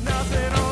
Nothing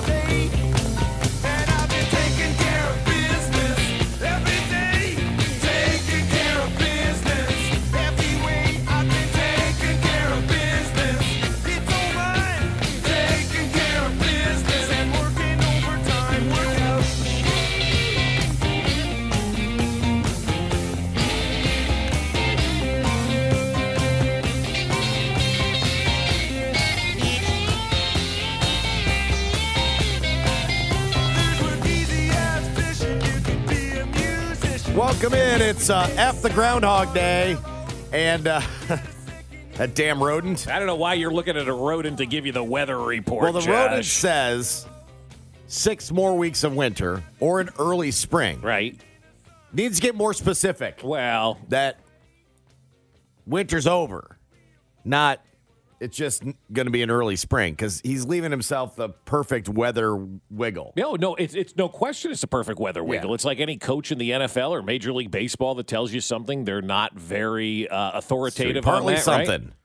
Welcome in. It's uh, F the Groundhog Day. And uh, that damn rodent. I don't know why you're looking at a rodent to give you the weather report. Well, the Josh. rodent says six more weeks of winter or an early spring. right? Needs to get more specific Well, that winter's over, not it's just going to be an early spring because he's leaving himself the perfect weather wiggle. no, no, it's it's no question. It's a perfect weather wiggle. Yeah. It's like any coach in the NFL or Major League Baseball that tells you something. They're not very uh, authoritative. partly on that, something. It's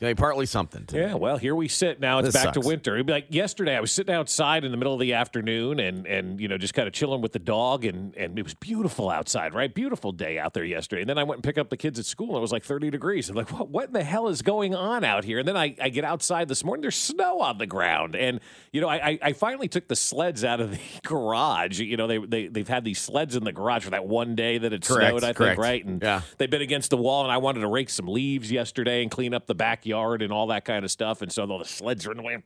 be partly something. today. Yeah, well, here we sit now. It's This back to winter. It'd be like yesterday. I was sitting outside in the middle of the afternoon, and and you know just kind of chilling with the dog, and and it was beautiful outside, right? Beautiful day out there yesterday. And then I went and picked up the kids at school, and it was like 30 degrees. I'm like, what, what in the hell is going on out here? And then I, I get outside this morning. There's snow on the ground, and you know I, I I finally took the sleds out of the garage. You know they they they've had these sleds in the garage for that one day that it Correct, snowed. I correct. think right, and Yeah. they've been against the wall, and I wanted to rake some leaves yesterday and clean up the backyard and all that kind of stuff. And so the sleds are in the way.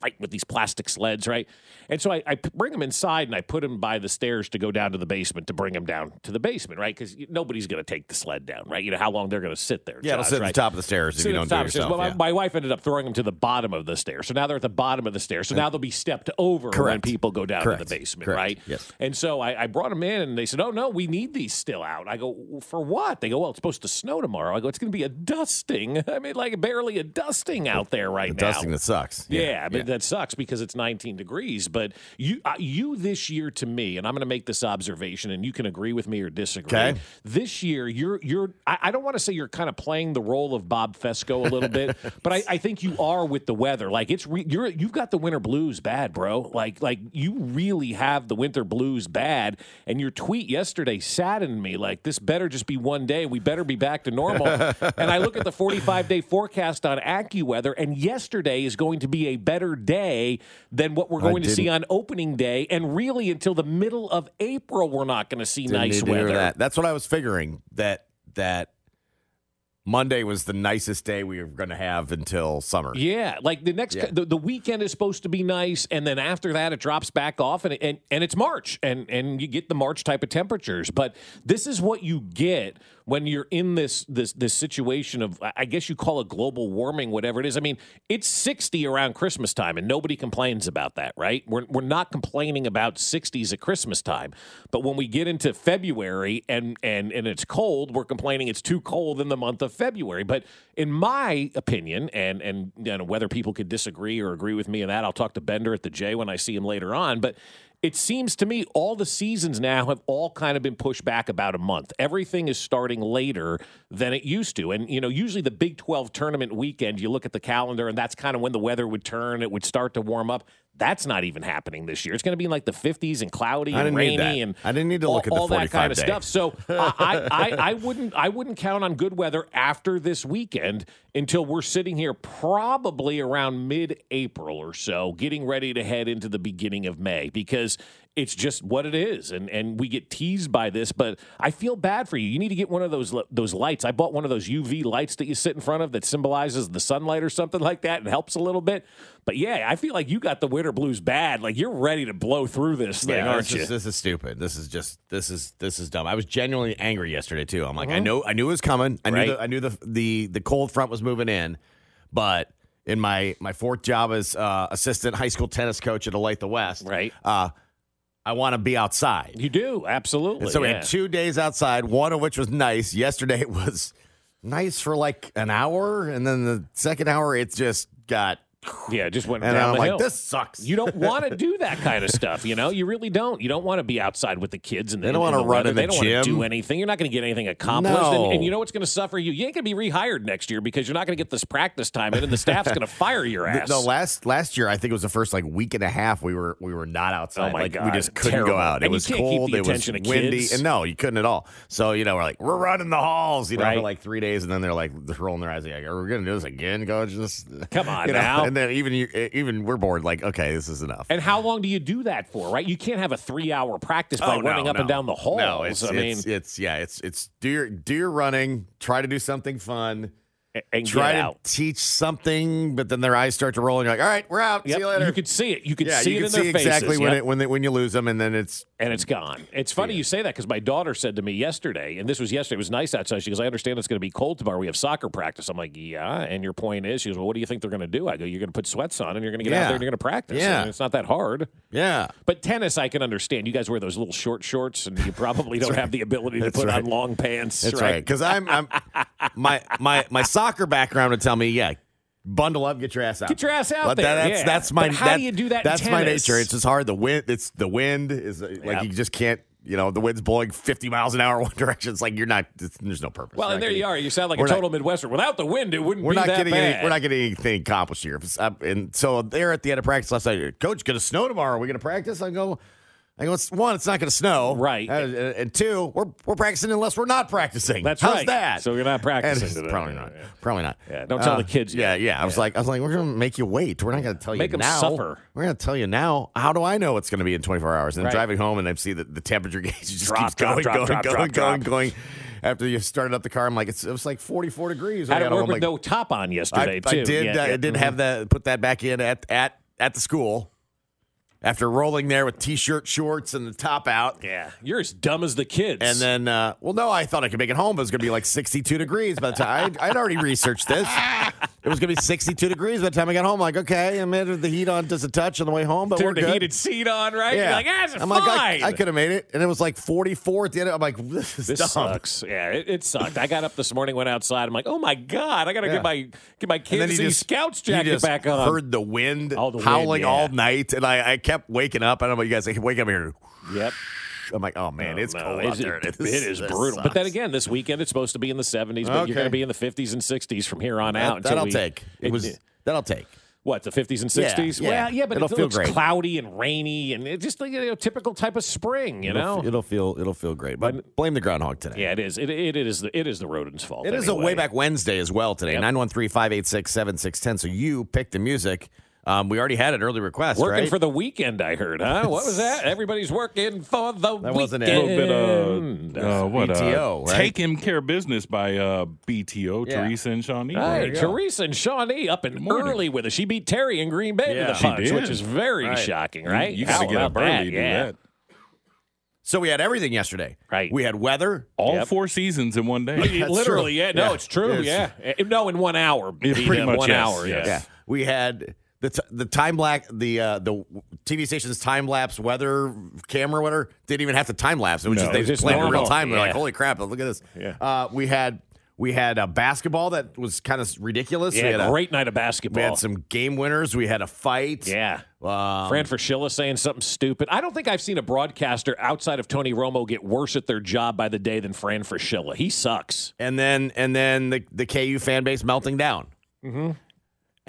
Fight with these plastic sleds, right? And so I bring them inside and I put them by the stairs to go down to the basement to bring them down to the basement, right? Because nobody's going to take the sled down, right? You know how long they're going to sit there. Yeah, it'll Josh, sit at right? the top of the stairs if Sit you don't do it of the stairs. yourself. Well, yeah. my, my wife ended up throwing them to the bottom of the stairs. So now they're at the bottom of the stairs. So now they'll be stepped over when people go down Correct. to the basement, Correct. right? Yes. And so I, I brought them in, and they said, "Oh no, we need these still out." I go, "For what?" They go, "Well, it's supposed to snow tomorrow." I go, "It's going to be a dusting. I mean, like barely a dusting out there right the now." dusting that sucks. Yeah, I mean that sucks because it's 19 degrees. But you, uh, you this year to me, and I'm going to make this observation, and you can agree with me or disagree. Okay. This year, you're you're. I, I don't want to say you're kind of playing the role of Bob Fescoe a little bit, but I, I think you are with the weather. Like it's re, you're you've got the winter blues bad, bro. Like like you really have the winter blues bad. And your tweet yesterday saddened me. Like this better just be one day. We better be back to normal. and I look at the 45 day forecast on AccuWeather, and yesterday is going to be a better day than what we're going to see on opening day. And really, until the middle of April, we're not going to see nice need to hear weather. That. That's what I was figuring. That that Monday was the nicest day we were going to have until summer. Yeah, like the next Yeah. the, the weekend is supposed to be nice, and then after that it drops back off, and and and it's March, and and you get the March type of temperatures. But this is what you get when you're in this this this situation of I guess you call it global warming, whatever it is. I mean, it's 60 around Christmas time, and nobody complains about that, right? We're we're not complaining about 60s at Christmas time, but when we get into February and and and it's cold, we're complaining it's too cold in the month of February. But in my opinion, and and you know, whether people could disagree or agree with me in that, I'll talk to Bender at the J when I see him later on. But it seems to me all the seasons now have all kind of been pushed back about a month. Everything is starting later than it used to. And, you know, usually the Big 12 tournament weekend, you look at the calendar and that's kind of when the weather would turn, it would start to warm up. That's not even happening this year. It's going to be in like the 50s and cloudy and rainy and I didn't need to all, look at the all that kind of day. stuff. So I, I, I, I wouldn't I wouldn't count on good weather after this weekend until we're sitting here probably around mid-April or so, getting ready to head into the beginning of May because it's just what it is, and and we get teased by this. But I feel bad for you. You need to get one of those those lights. I bought one of those UV lights that you sit in front of that symbolizes the sunlight or something like that, and helps a little bit. But yeah, I feel like you got the winter blues bad. Like you're ready to blow through this thing, Yeah, aren't this you? is, this is stupid. This is just this is this is dumb. I was genuinely angry yesterday too. I'm like, I Uh-huh. know I knew it was coming. I Right. knew the, I knew the the the cold front was moving in, but in my my fourth job as uh, assistant high school tennis coach at Olathe West, Right. Uh, I want to be outside. You do absolutely. And so we had two days outside, one of which was nice. Yesterday it was nice for like an hour, and then the second hour it just got. Yeah, just went And down I'm the like, hill. this sucks. You don't want to do that kind of stuff, you know. You really don't. You don't want to be outside with the kids and They don't run to in the They don't want to do anything. You're not going to get anything accomplished. No. And, and you know what's going to suffer you? You ain't going to be rehired next year because you're not going to get this practice time in, and the staff's going to fire your The- ass. No, last last year I think it was the first like week and a half we were we were not oh outside. Oh, my like we just couldn't Terrible. go out. It And was cold. it was windy, and no, you couldn't at all. So you know we're like we're running the halls, you know, for like three days, and then they're like they're rolling their eyes like, "Are we gonna do this again, coach?" Just Come on you know? now. And then even you, even we're bored. Like, okay, this is enough. and how long do you do that for? Right? You can't have a three-hour practice by Oh, no, running up no. and down the halls. No, it's, I mean, it's, it's yeah, it's it's do your do your running. Try to do something fun. And Try to teach something, but then their eyes start to roll, and you're like, "All right, we're out. Yep, See you later." You could see it. You could yeah, see you it can in see their faces. exactly when Yep. it when they, when you lose them, and then it's and it's gone. It's funny you say that because my daughter said to me yesterday, and this was yesterday. It was nice outside. She goes, "I understand it's going to be cold tomorrow. We have soccer practice." I'm like, "Yeah." And your point is, she goes, "Well, what do you think they're going to do?" I go, "You're going to put sweats on, and you're going to get out there and you're going to practice. Yeah. Mean, it's not that hard." yeah. But tennis, I can understand. You guys wear those little short shorts, and you probably don't have the ability to That's put right. on long pants. That's right. Because I'm, I'm my my my soccer background would tell me, yeah, bundle up, get your ass out, Get your ass out But there, that- that's yeah. that's my. But how that- do you do that That's my nature. It's just hard. The wind. It's the wind is uh, like Yeah. you just can't. You know, the wind's blowing 50 miles an hour one direction. It's like you're not. There's no purpose. Well, We're and there you are. You sound like a we're not- total Midwestern. Without the wind, it wouldn't We're be not that getting bad. any. We're not getting anything accomplished here. And so they're at the end of practice last night. Coach, going to snow tomorrow. Are we going to practice? I go. I go. It's, one, it's not going to snow. Right. Uh, and, and two, we're we're practicing unless we're not practicing. That's How's right. that? So you're not practicing today. Probably not. yeah. Probably not. Yeah, don't tell the kids Yeah, yet. yeah. I was like, I was like, we're going to make you wait. We're not going to tell you. Make you now. suffer. We're going to tell you now. How do I know it's going to be in 24 hours? And Right. I'm driving home and I see that the temperature gauge just Drop, keeps drop, going, drop, going, going, going, drop. going. After you started up the car, I'm like, it's, it was like 44 degrees. I I had work with like, no top on I, yesterday I too. did. Yeah, uh, yeah. I did Mhm. have that. Put that back in at at at the school. After rolling there with t-shirt, shorts, and the top out, Yeah, you're as dumb as the kids. and then, uh, well, no, I thought I could make it home, but it was going to be like 62 degrees by the time I'd, I'd already researched this. It was going to be 62 degrees by the time I got home. like, okay, I made the heat on just a touch on the way home, but turn we're the good. heated seat on, right? yeah, You're like, ah, it's I'm fine. like, I, I could have made it, and it was like 44 at the end. Of, I'm like, this is This dumb. sucks. Yeah, it, it sucked. I got up this morning, went outside. I'm like, oh my god, I gotta Yeah. get my get my And then Kansas he City just, Scouts he jacket just back on. Heard the wind Oh, the wind, howling yeah. all night, and I, I kept waking up. I don't know about you guys. I wake up here. Yep. I'm like, oh man, oh, it's No, cold out there. It, it is brutal. But then again, this weekend it's supposed to be in the 70s, but Okay. you're going to be in the 50s and 60s from here on out. that, until that'll we- take. It was that'll take. what the 50s and 60s. yeah. Well, yeah, but It'll it feel looks great. cloudy and rainy, and it's just like you know, typical type of spring. You know. it'll, it'll feel it'll feel great. But blame the groundhog today. yeah, it is. It, it, it is. The, it is the rodents' fault. It is a way back Wednesday as well today. Yep. 913-586-7610. So you picked the music. Um, we already had an early request, Working right? for the weekend, I heard, huh? What was that? Everybody's working for the That weekend. wasn't it. A little bit of uh what BTO, uh right? taking care of business by uh BTO Yeah. Teresa and Shawnee. Hey, Teresa and Shawnee up and morning. early with us. She beat Terry in Green Bay Yeah. with a She punch, which is very Right. shocking, right? You, got to How get up about early that? to do yeah. that. so we had everything yesterday. Right. We had weather. All Yep. four seasons in one day. That's Literally, true. yeah. No, Yeah. it's true. Yes. Yeah. Eh, No, in one hour. Pretty much, One yes, hour, yes. yes. Yeah. We had the t- the time lapse the uh, the TV station's time lapse weather camera whatever didn't even have to time lapse. It was No. just they was just played in real time. They're like, holy crap! Look at this. Yeah. Uh, we had we had a basketball that was kind of ridiculous. we, Yeah, had a- great night of basketball. we had some game winners. We had a fight. yeah. Um, Fran Fraschilla saying something stupid. I don't think I've seen a broadcaster outside of Tony Romo get worse at their job by the day than Fran Fraschilla. He sucks. and then and then the the KU fan base melting down. Mm-hmm.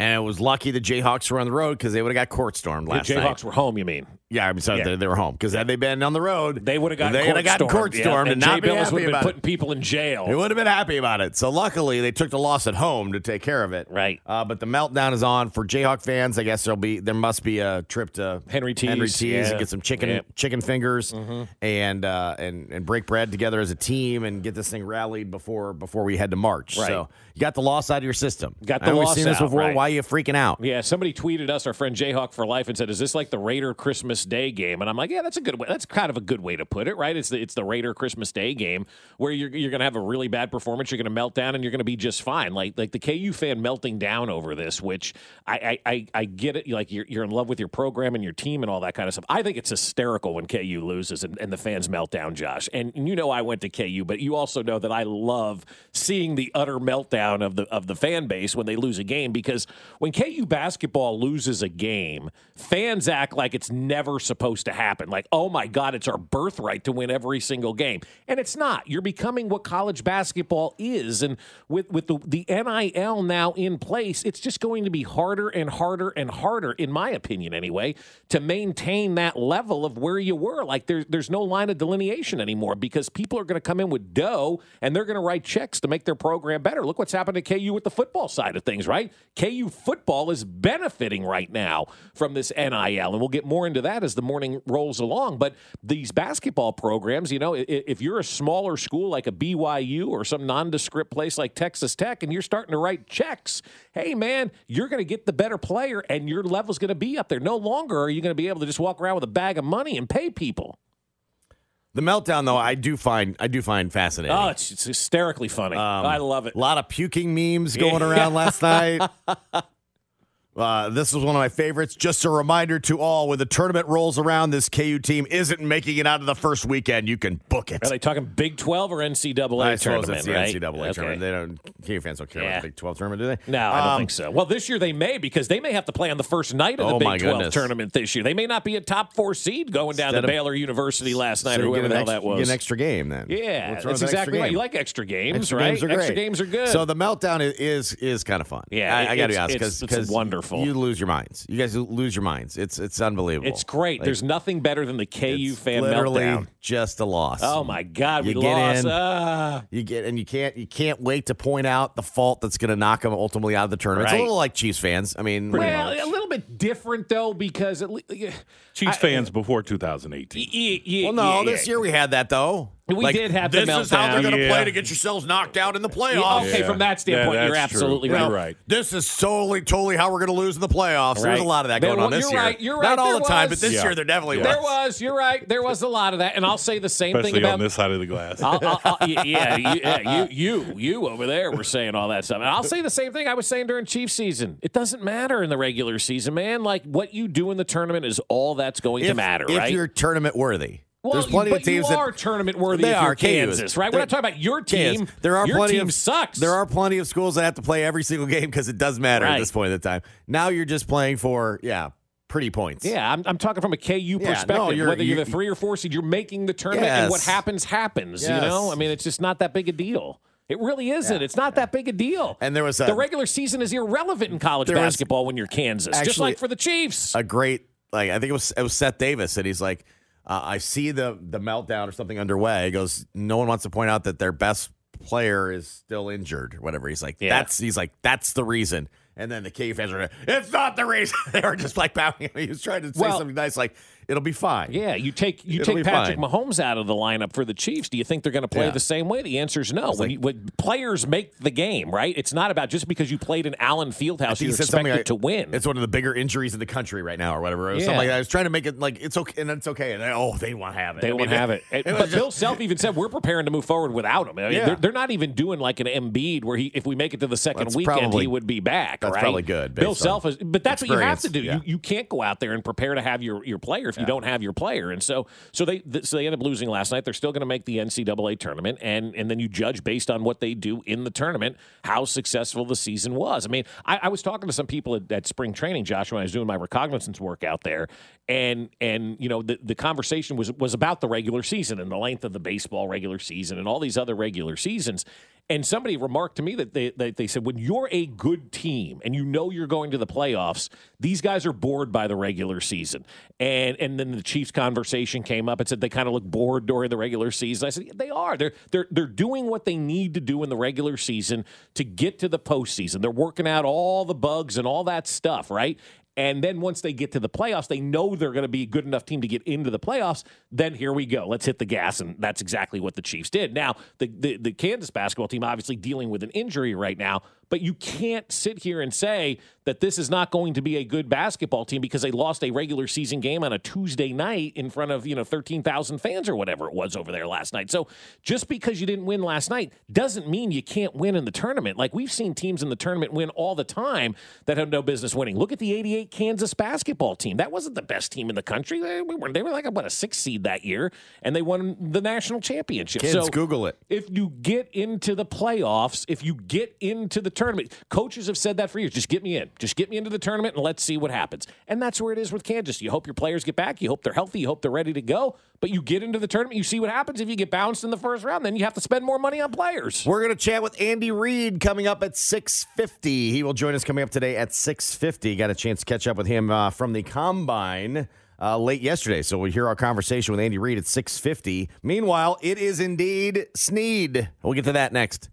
And it was lucky the Jayhawks were on the road because they would have got court stormed The last Jayhawks night. were home, you mean? Yeah, I mean, so Yeah. They, were home because had they been on the road, They would have gotten they court gotten court yeah, stormed and, Jay not be Billis would have been putting it. people in jail. They would have been happy about it. So luckily, they took the loss at home to take care of it. Right. Uh, but the meltdown is on for Jayhawk fans. I guess there'll be there must be a trip to Henry T's, Henry T's yeah. and get some chicken chicken fingers and uh, and and break bread together as a team and get this thing rallied before before we head to March. Right. So you got the loss out of your system. Got I the we've loss seen this out, before. right. Why are you freaking out? Yeah, somebody tweeted us, our friend Jayhawk for Life, and said, "Is this like the Raider Christmas Day game?" And I'm like, "Yeah, that's a good way. That's kind of a good way to put it, right? It's the it's the Raider Christmas Day game where you're you're going to have a really bad performance, you're going to melt down, and you're going to be just fine. Like like the KU fan melting down over this, which I I, I, I get it. Like you're you're in love with your program and your team and all that kind of stuff. I think it's hysterical when KU loses and, and the fans melt down, Josh. And, and you know I went to KU, but you also know that I love seeing the utter meltdown of the of the fan base when they lose a game because when KU basketball loses a game, fans act like it's never supposed to happen. Like, oh my God, it's our birthright to win every single game. And it's not. You're becoming what college basketball is. And with, with the, the NIL now in place, it's just going to be harder and harder and harder, in my opinion anyway, to maintain that level of where you were. Like there's there's no line of delineation anymore because people are going to come in with dough and they're going to write checks to make their program better. Look what's happened to KU with the football side of things, right? KU football is benefiting right now from this NIL, and we'll get more into that as the morning rolls along. But these basketball programs, you know, if you're a smaller school like a BYU or some nondescript place like Texas Tech, and you're starting to write checks, hey man, you're going to get the better player, and your level's going to be up there. No longer are you going to be able to just walk around with a bag of money and pay people. The meltdown, though, I do find I do find fascinating. Oh, it's, it's hysterically funny. Um, I love it. A lot of puking memes going around last night. Uh, this was one of my favorites. Just a reminder to all: when the tournament rolls around, this KU team isn't making it out of the first weekend. You can book it. Are they talking Big 12 or NCAA I suppose tournament? it's the right? NCAA Okay. tournament. They don't. KU fans don't care about the Big Twelve tournament, do they? No, I don't Um, think so. Well, this year they may because they may have to play on the first night of the Oh, Big 12 goodness. tournament this year. They may not be a top four seed going down Instead to Baylor University last night So or whoever the hell that was. get an extra game then. yeah, We'll that's exactly right. You like extra games, Extra right? games are extra games are good. So the meltdown is is, is kind of fun. Yeah, I, I got to be honest it's- because it's wonderful. You lose your minds. You guys lose your minds. It's it's unbelievable. it's great. Like, There's nothing better than the KU it's fan literally meltdown. just a loss. Oh my God, we You get lost. in. Ah. You get and you can't you can't wait to point out the fault that's going to knock them ultimately out of the tournament. It's a little like Chiefs fans. I mean, well, a little bit different though because at least, Chiefs fans before 2018. well, no, this year we had that though. We did have the this is how they're going to Yeah. play to get yourselves knocked out in the Yeah, playoffs. okay, Yeah. from that standpoint, Yeah, you're that's true. absolutely You're right. right. This is totally, totally how we're going to lose in the playoffs. There's Right. a lot of that There going wa- on this you're year. right, you're right. Not right, all there the time, but this Yeah. year there definitely Yeah. was. There was. You're right. There was a lot of that, and I'll say the same Especially thing about on this side of the glass. I'll, I'll, I'll, yeah, you, yeah, you, you, you over there were saying all that stuff. And I'll say the same thing I was saying during Chiefs season. It doesn't matter in the regular season, man. Like what you do in the tournament is all that's going to matter, if right? you're tournament worthy. Well, There's plenty you, of teams you that are tournament worthy. They you're are, KU. Kansas, right? We're not talking about your Yes, team. There are your plenty team of sucks. There are plenty of schools that have to play every single game because it does matter Right. at this point in the time. Now you're just playing for yeah, pretty points. Yeah, I'm, I'm talking from a KU no, perspective. you're- Whether you're you- the three or four seed, you're making the tournament, and what Yes. happens happens. You know, I mean, it's just not that big a deal. It really isn't. It's not that big a deal. And there was a- the regular season is irrelevant in college There was basketball when you're Kansas, just like for the Chiefs. a great like I think it was it was Seth Davis and he's like uh, I see the the meltdown or something underway. He goes, no one wants to point out that their best player is still injured or whatever. He's like, Yeah. that's he's like that's the reason. And then the KU fans are, it's not the reason. they were just like bowing. He was trying to say Well- something nice, like it'll be fine. Yeah, you take you It'll take Patrick fine. Mahomes out of the lineup for the Chiefs. Do you think they're going to play Yeah. the same way? The answer is no. When, like- you, when players make the game, right? It's not about just because you played in Allen Fieldhouse, you're he said something expected like, to win. It's one of the bigger injuries in the country right now, or whatever. It Yeah. something like that. I was trying to make it like it's okay, and it's okay. And they, oh, they won't have it. They I won't mean, have it. it but just- Bill Self even said we're preparing to move forward without him. I mean, Yeah. they're, they're not even doing like an Embiid where he, if we make it to the second weekend, probably- he would be back. that's right? probably good, Bill Self is, but that's what you have to do. experience, You you can't go out there and prepare to have your, your player if you don't have your player. And so so they th- so they end up losing last night. They're still going to make the NCAA tournament, and and then you judge based on what they do in the tournament how successful the season was. I mean, I, I was talking to some people at, at spring training, Josh, when I was doing my recognizance work out there, and and you know the, the conversation was was about the regular season and the length of the baseball regular season and all these other regular seasons. And somebody remarked to me that they, that they said when you're a good team and you know you're going to the playoffs, these guys are bored by the regular season. And and then the Chiefs conversation came up and said they kind of look bored during the regular season. I said they are. They're they're they're doing what they need to do in the regular season to get to the postseason. They're working out all the bugs and all that stuff, right? And then once they get to the playoffs, they know they're going to be a good enough team to get into the playoffs. Then here we go. Let's hit the gas. And that's exactly what the Chiefs did. Now, the, the, the Kansas basketball team obviously dealing with an injury right now, but you can't sit here and say that this is not going to be a good basketball team because they lost a regular season game on a Tuesday night in front of, you know, 13,000 fans or whatever it was over there last night. So just because you didn't win last night doesn't mean you can't win in the tournament. Like we've seen teams in the tournament win all the time that have no business winning. Look at the 88 Kansas basketball team. That wasn't the best team in the country. They were, they were like, what, a six seed that year, and they won the national championship. Kids, so Google it. if you get into the playoffs, if you get into the tournament, coaches have said that for years. Just get me in. Just get me into the tournament and let's see what happens. And that's where it is with Kansas. You hope your players get back. You hope they're healthy. You hope they're ready to go. But you get into the tournament, you see what happens. If you get bounced in the first round, then you have to spend more money on players. We're going to chat with Andy Reid coming up at 6.50. He will join us coming up today at 6.50. Got a chance to catch up with him uh, from the Combine uh, late yesterday. So we'll hear our conversation with Andy Reid at 6.50. Meanwhile, it is indeed Sneed. We'll get to that next.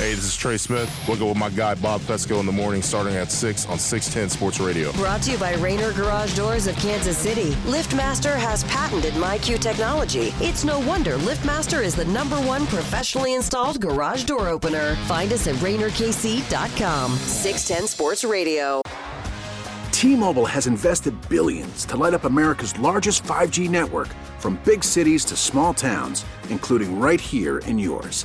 Hey, this is Trey Smith. We'll go with my guy Bob Fescoe in the morning starting at 6 on 610 Sports Radio. Brought to you by Rainer Garage Doors of Kansas City. LiftMaster has patented MyQ technology. It's no wonder LiftMaster is the number one professionally installed garage door opener. Find us at RainerKC.com. 610 Sports Radio. T-Mobile has invested billions to light up America's largest 5G network from big cities to small towns, including right here in yours.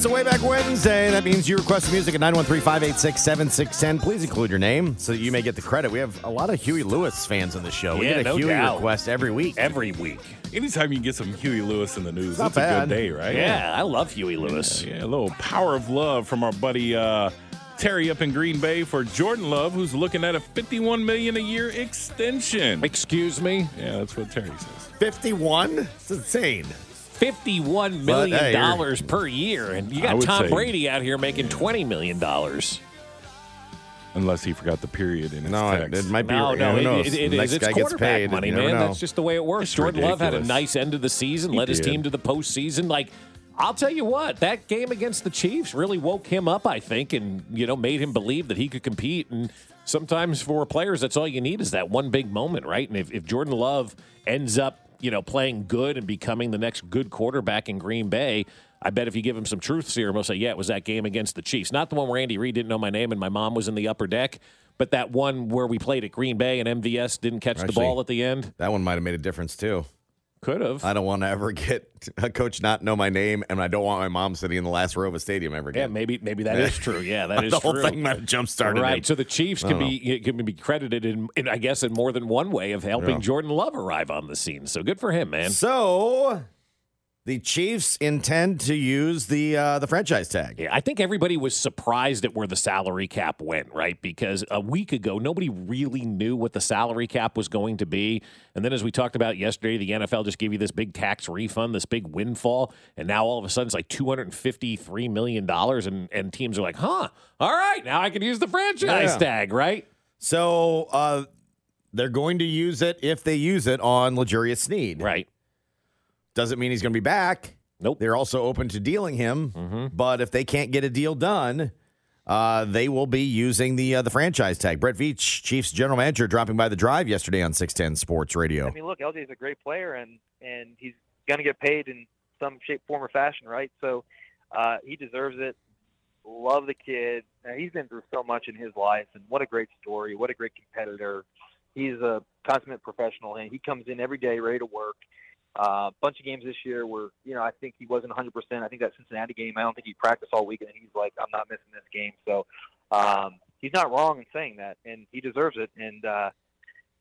It's a way back Wednesday. That means you request music at 913-586-7610. Please include your name so that you may get the credit. We have a lot of Huey Lewis fans on the show. we Yeah, get a no Huey doubt. request every week. Every week. Anytime you can get some Huey Lewis in the news, Not it's a bad. good day, right? Yeah, I love Huey Lewis. Yeah, a little power of love from our buddy uh, Terry up in Green Bay for Jordan Love, who's looking at a 51 million a year extension. Excuse me? Yeah, that's what Terry says. 51? It's insane. $51 million hey, dollars per year. And you got Tom say- Brady out here making $20 million. Unless he forgot the period in his No, it, text. it might be. No, no, who it, knows? it, The it next is. It's guy gets quarterback paid. money, you never man. know. That's just the way it works. It's Jordan Love had a nice end of the season, He led his team to the postseason. Like, I'll tell you what, that game against the Chiefs really woke him up, I think, and you know made him believe that he could compete. And sometimes for players, that's all you need is that one big moment, right? And if, if Jordan Love ends up, you know, playing good and becoming the next good quarterback in Green Bay. I bet if you give him some truth serum, he'll say, "Yeah, it was that game against the Chiefs, not the one where Andy Reid didn't know my name and my mom was in the upper deck, but that one where we played at Green Bay and MVS didn't catch the ball at the end. That one might have made a difference too. Could have. I don't want to ever get a coach not know my name, and I don't want my mom sitting in the last row of a stadium ever again. Yeah, maybe maybe that is true. Yeah, that is true. the whole true. thing might have jump started. Right. So the Chiefs can be oh. it can be credited in, in I guess in more than one way of helping Yeah. Jordan Love arrive on the scene. So good for him, man. So the Chiefs intend to use the uh, the franchise tag. Yeah, I think everybody was surprised at where the salary cap went, right? Because a week ago, nobody really knew what the salary cap was going to be. And then, as we talked about yesterday, the NFL just gave you this big tax refund, this big windfall. And now all of a sudden, it's like $253 million. And, and teams are like, huh, all right, now I can use the franchise Yeah. tag, right? So uh, they're going to use it if they use it on Legarius Sneed. Right. Doesn't mean he's going to be back. Nope. They're also open to dealing him, Mm-hmm. but if they can't get a deal done, uh, they will be using the uh, the franchise tag. Brett Veach, Chiefs general manager, dropping by the drive yesterday on 610 Sports Radio. I mean, look, LJ is a great player, and and he's going to get paid in some shape, form, or fashion, right? So uh, he deserves it. Love the kid. Now, he's been through so much in his life, and what a great story. What a great competitor. He's a consummate professional, and he comes in every day ready to work. A uh, bunch of games this year where you know I think he wasn't 100%. I think that Cincinnati game, I don't think he practiced all week, and he's like, I'm not missing this game. So um, he's not wrong in saying that, and he deserves it. And uh,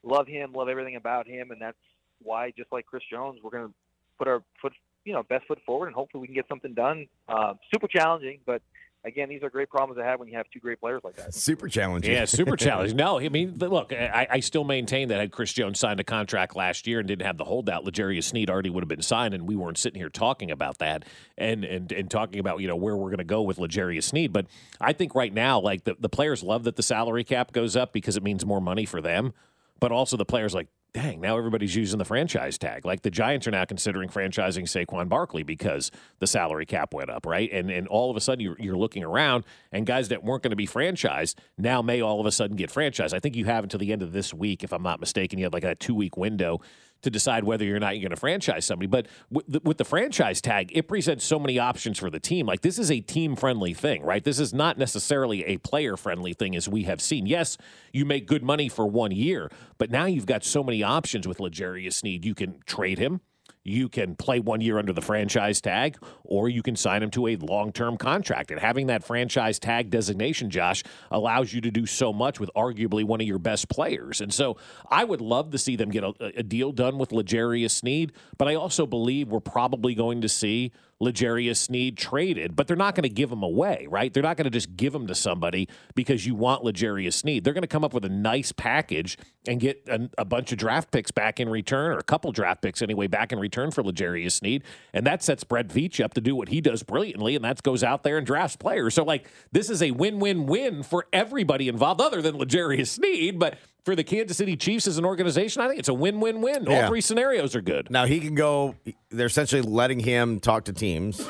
love him, love everything about him, and that's why, just like Chris Jones, we're going to put our foot, you know, best foot forward, and hopefully we can get something done. Uh, super challenging, but again, these are great problems to have when you have two great players like that. Super challenging. Yeah, super challenging. No, I mean, look, I, I still maintain that had Chris Jones signed a contract last year and didn't have the holdout, Legarius Sneed already would have been signed, and we weren't sitting here talking about that and and, and talking about you know where we're going to go with Legarius Sneed. But I think right now, like the, the players love that the salary cap goes up because it means more money for them, but also the players like. Dang, now everybody's using the franchise tag. Like the Giants are now considering franchising Saquon Barkley because the salary cap went up, right? And and all of a sudden you're, you're looking around, and guys that weren't going to be franchised now may all of a sudden get franchised. I think you have until the end of this week, if I'm not mistaken. You have like a two week window to decide whether or not you're going to franchise somebody. But with the, with the franchise tag, it presents so many options for the team. Like this is a team friendly thing, right? This is not necessarily a player friendly thing as we have seen. Yes, you make good money for one year, but now you've got so many options with Legarius Sneed. You can trade him. You can play one year under the franchise tag, or you can sign him to a long term contract. And having that franchise tag designation, Josh, allows you to do so much with arguably one of your best players. And so I would love to see them get a, a deal done with Legarius Sneed, but I also believe we're probably going to see Legarius Sneed traded, but they're not going to give him away, right? They're not going to just give him to somebody because you want Legarius Sneed. They're going to come up with a nice package and get a, a bunch of draft picks back in return, or a couple draft picks anyway, back in return for Legarius Sneed. And that sets Brett Veach up to do what he does brilliantly, and that goes out there and drafts players. So, like, this is a win win win for everybody involved, other than Legarius Sneed. But for the Kansas City Chiefs as an organization, I think it's a win win win. All Yeah. three scenarios are good. Now he can go. They're essentially letting him talk to teams.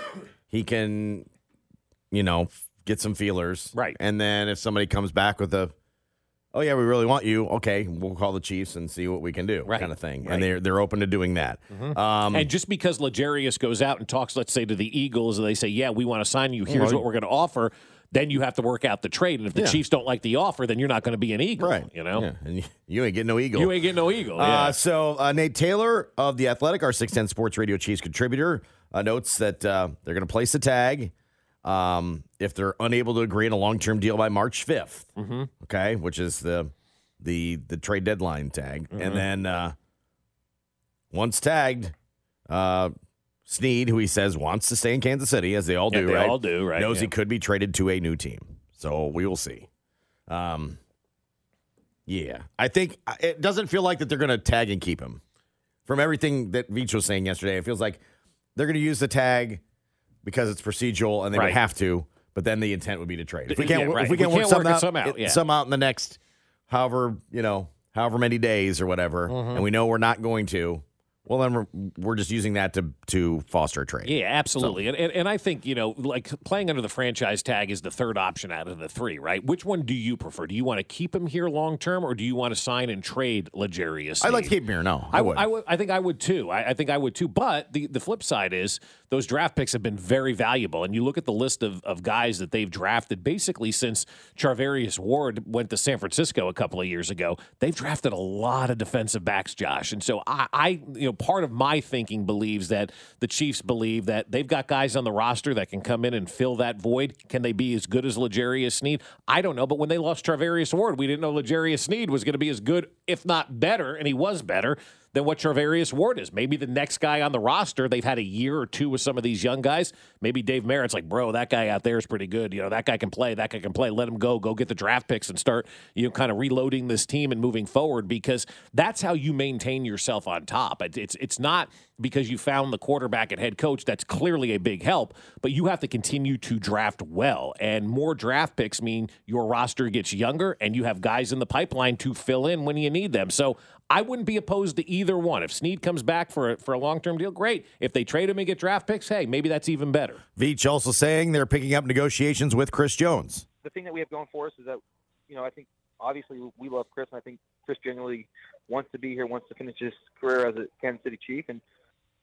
He can, you know, get some feelers, Right. And then if somebody comes back with a, oh yeah, we really want you. Okay, we'll call the Chiefs and see what we can do, Right. kind of thing. Right. And they're they're open to doing that. Um, and just because Legarius goes out and talks, let's say, to the Eagles, and they say, yeah, we want to sign you, here's what we're going to offer, then you have to work out the trade. And if the Yeah. Chiefs don't like the offer, then you're not going to be an Eagle. right, You know? yeah. and you, ain't getting no eagle. You ain't getting no Eagle. Uh, yeah. so uh, Nate Taylor of the Athletic, our 610 Sports Radio Chiefs contributor, uh, notes that uh, they're going to place a tag um, if they're unable to agree on a long term deal by March 5th. Mm-hmm. Okay, which is the the the trade deadline tag, Mm-hmm. and then uh, once tagged, Sneed, who he says wants to stay in Kansas City, as they all Yeah, do, they right? all do, right, Knows he could be traded to a new team, so we will see. Um, yeah, I think uh, it doesn't feel like that they're going to tag and keep him. From everything that Veach was saying yesterday, it feels like they're going to use the tag because it's procedural and they Right. would have to. But then the intent would be to trade. If we can't, right. if we We can't, work, can't work it out, some out, yeah. some out in the next, however you know, however many days or whatever, Mm-hmm. and we know we're not going to. Well, then we're, we're just using that to to foster a trade. Yeah, absolutely. And, and and I think, you know, like playing under the franchise tag is the third option out of the three, right? Which one do you prefer? Do you want to keep him here long term or do you want to sign and trade Legarius? I'd like to keep him here. No, I, I would. I would. I think I would too. I, I think I would too. But the, the flip side is those draft picks have been very valuable. And you look at the list of, of guys that they've drafted basically since Charvarius Ward went to San Francisco a couple of years ago. They've drafted a lot of defensive backs, Josh. And so I, I you know, part of my thinking believes that the Chiefs believe that they've got guys on the roster that can come in and fill that void. Can they be as good as Legarius Sneed? I don't know. But when they lost Charvarius Ward, we didn't know Legarius Sneed was going to be as good, if not better, and he was better. Than what Charvarius Ward is. Maybe the next guy on the roster, they've had a year or two with some of these young guys. Maybe Dave Merritt's like, bro, that guy out there is pretty good. You know, that guy can play. That guy can play. Let him go. Go get the draft picks and start, you know, kind of reloading this team and moving forward because that's how you maintain yourself on top. It's it's not because you found the quarterback and head coach. That's clearly a big help, but you have to continue to draft well. And more draft picks mean your roster gets younger and you have guys in the pipeline to fill in when you need them. So I wouldn't be opposed to either one. If Sneed comes back for a, for a long term deal, great. If they trade him and get draft picks, hey, maybe that's even better. Veach also saying they're picking up negotiations with Chris Jones. the thing that we have going for us is that, you know, I think obviously we love Chris, and I think Chris genuinely wants to be here, wants to finish his career as a Kansas City Chief, and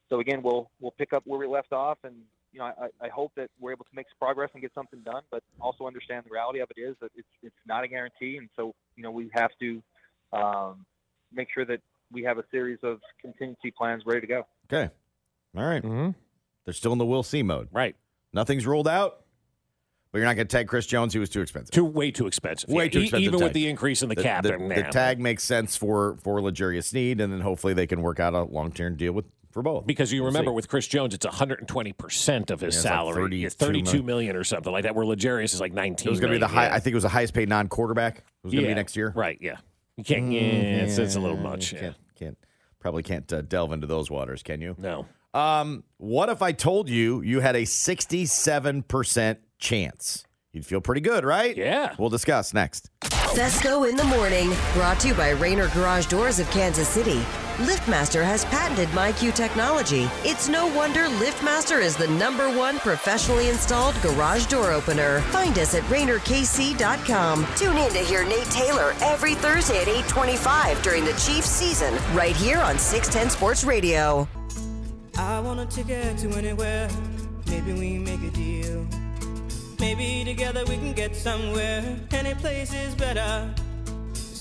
so again, we'll we'll pick up where we left off, and you know, I, I hope that we're able to make some progress and get something done, but also understand the reality of it is that it's it's not a guarantee, and so you know we have to um, make sure that we have a series of contingency plans ready to go. Okay. All right. Mm-hmm. They're still in the Will See mode. Right. Nothing's ruled out, but you're not going to tag Chris Jones. He was too expensive. Too way too expensive. Way Yeah, too e- expensive. even tag. with the increase in the, cap. The, the tag makes sense for for Legarius Sneed, and then hopefully they can work out a long term deal with for both. Because you We'll remember see. with Chris Jones, it's 120 percent of his Yeah, it's like salary, 32 32 million or something like that. Where Legarius is like 19. it was going to be the high. yeah. I think it was the highest paid non quarterback. It was going to Yeah, be next year. Right? Yeah. You can't. Yeah, Mm, it's, it's a little much. Yeah. Can't, can't probably can't uh, delve into those waters, can you? No. Um, what if I told you you had a 67% chance? You'd feel pretty good, right? Yeah. We'll discuss next. Fescoe in the morning, brought to you by Rainer Garage Doors of Kansas City. LiftMaster has patented MyQ technology. It's no wonder LiftMaster is the number one professionally installed garage door opener. Find us at RainerKC.com. Tune in to hear Nate Taylor every Thursday at 825 during the Chiefs season, right here on 610 Sports Radio. I want a ticket to anywhere. Maybe we make a deal. Maybe together we can get somewhere. Any place is better.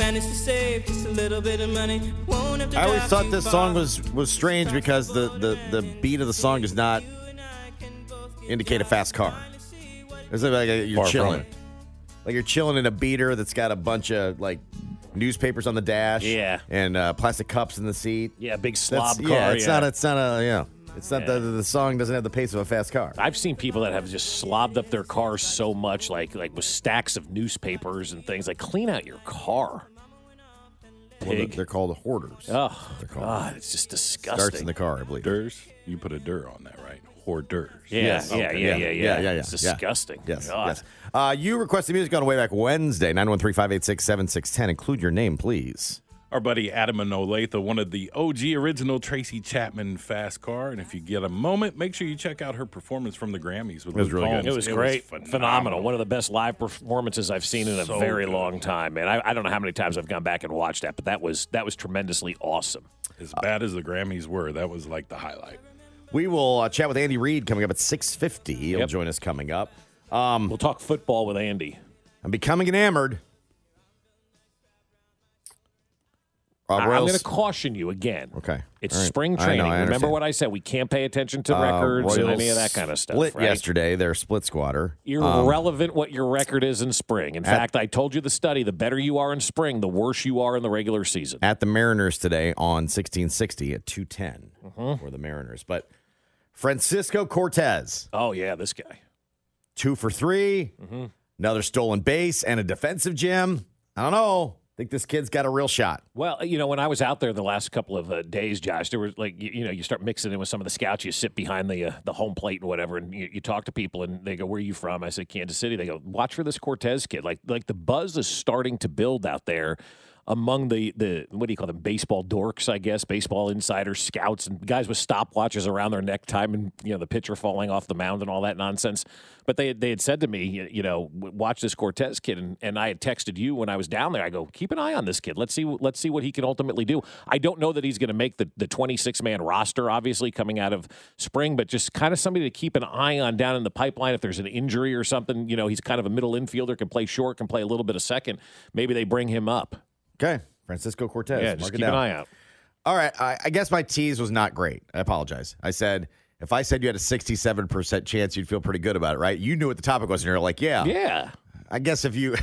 Managed to save just a little bit of money. Won't have to I always thought this far. song was was strange because the, the, the beat of the song does not indicate a fast car. It's like a, you're Far chilling. Like you're chilling in a beater that's got a bunch of like newspapers on the dash. Yeah. And uh, plastic cups in the seat. Yeah, big That's- slob car. Yeah, it's yeah. not. It's not a. Yeah, it's not Yeah. the the song doesn't have the pace of a fast car. I've seen people that have just slobbed up their cars so much, like like with stacks of newspapers and things. Like clean out your car. Well, they're, they're called hoarders. Oh God, it's just disgusting. Starts in the car, I believe. Durs. You put a dir on that, right? Hors-d'oeuvres. Yeah, Yes. yeah, Okay. yeah, yeah, yeah, yeah, yeah, It's yeah. disgusting. Yes, God. yes. Uh, you requested music on way back Wednesday, 913-586-7610. Include your name, please. Our buddy Adam and Olathe of the OG original Tracy Chapman fast car. And if you get a moment, make sure you check out her performance from the Grammys with It was Luke really good. It was great, phenomenal. One of the best live performances I've seen in a very good. long time, And I, I don't know how many times I've gone back and watched that, but that was that was tremendously awesome. As bad as the Grammys were, that was like the highlight. We will uh, chat with Andy Reid coming up at 6.50. He'll Yep. join us coming up. Um, We'll talk football with Andy. I'm becoming enamored. I- I'm going to caution you again. Okay. It's right. spring I know, training. I Remember what I said? We can't pay attention to Uh, records and any of that kind of stuff. Split right? yesterday. They're split squatter. Um, Irrelevant what your record is in spring. In At- fact, I told you the study: the better you are in spring, the worse you are in the regular season. at the Mariners today on 1660 at 210 Mm-hmm. for the Mariners. But Francisco Cortez, Oh yeah, this guy. two for 3 Mm-hmm. another stolen base, and a defensive gem. I don't know. Think this kid's got a real shot. Well, you know, when I was out there the last couple of uh, days, Josh, there was like you, you know, you start mixing in with some of the scouts. You sit behind the uh, the home plate and whatever, and you, you talk to people, and they go, "Where are you from?" I said, "Kansas City." They go, "Watch for this Cortez kid." Like like the buzz is starting to build out there. Among the the what do you call them? Baseball dorks, I guess, baseball insiders, scouts, and guys with stopwatches around their neck, time and you know the pitcher falling off the mound and all that nonsense. But they they had said to me, you- know, watch this Cortez kid, and, and I had texted you when I was down there. I go, keep an eye on this kid. Let's see let's see what he can ultimately do. I don't know that he's going to make the the 26 man roster, obviously coming out of spring, but just kind of somebody to keep an eye on down in the pipeline. If there's an injury or something, you know, he's kind of a middle infielder, can play short, can play a little bit of second. Maybe they bring him up. Okay. Francisco Cortez. Yeah, just keep an eye out. All right. I, I guess my tease was not great. I apologize. I said, if I said you had a 67% chance, you'd feel pretty good about it, right? You knew what the topic was, and you're like, yeah. Yeah. I guess if you,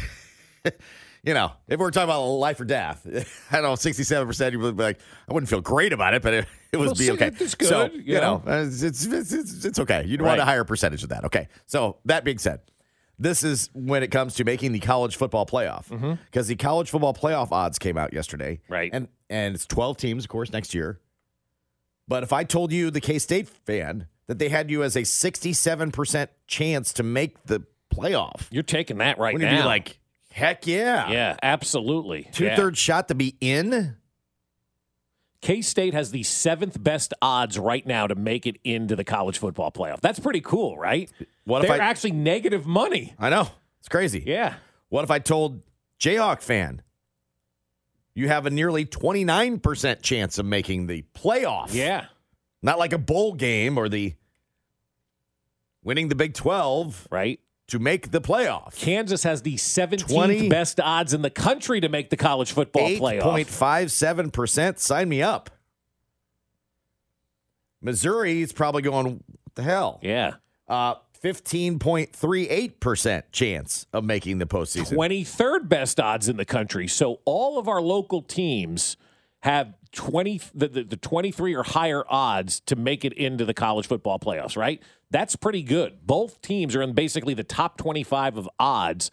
you know, if we're talking about life or death, I don't know, 67%, you would be like, I wouldn't feel great about it, but it, it would Well, be see, okay. it's good, So, you know, know. it's, it's, it's, it's, it's okay. You'd want a higher percentage of that. Okay. So, that being said, this is when it comes to making the college football playoff mm-hmm. because the college football playoff odds came out yesterday. Right. And, and it's 12 teams, of course, next year. But if I told you, the K State fan, that they had you as a 67% chance to make the playoff, You're taking that right now. you be like, heck yeah? yeah, absolutely. Two thirds shot to be in? K State has the seventh best odds right now to make it into the college football playoff. That's pretty cool, right? What if They're I- actually negative money. I know. It's crazy. Yeah. What if I told Jayhawk fan, you have a nearly 29% chance of making the playoff? Yeah. Not like a bowl game or the winning the Big 12 Right. to make the playoff. Kansas has the 17th 20 best odds in the country to make the college football playoff. 8.57%. Sign me up. Missouri is probably going, what the hell? Yeah. Uh, 15.38% chance of making the postseason. 23rd best odds in the country. So all of our local teams have 20 the, the, the 23 or higher odds to make it into the college football playoffs, right? That's pretty good. Both teams are in basically the top 25 of odds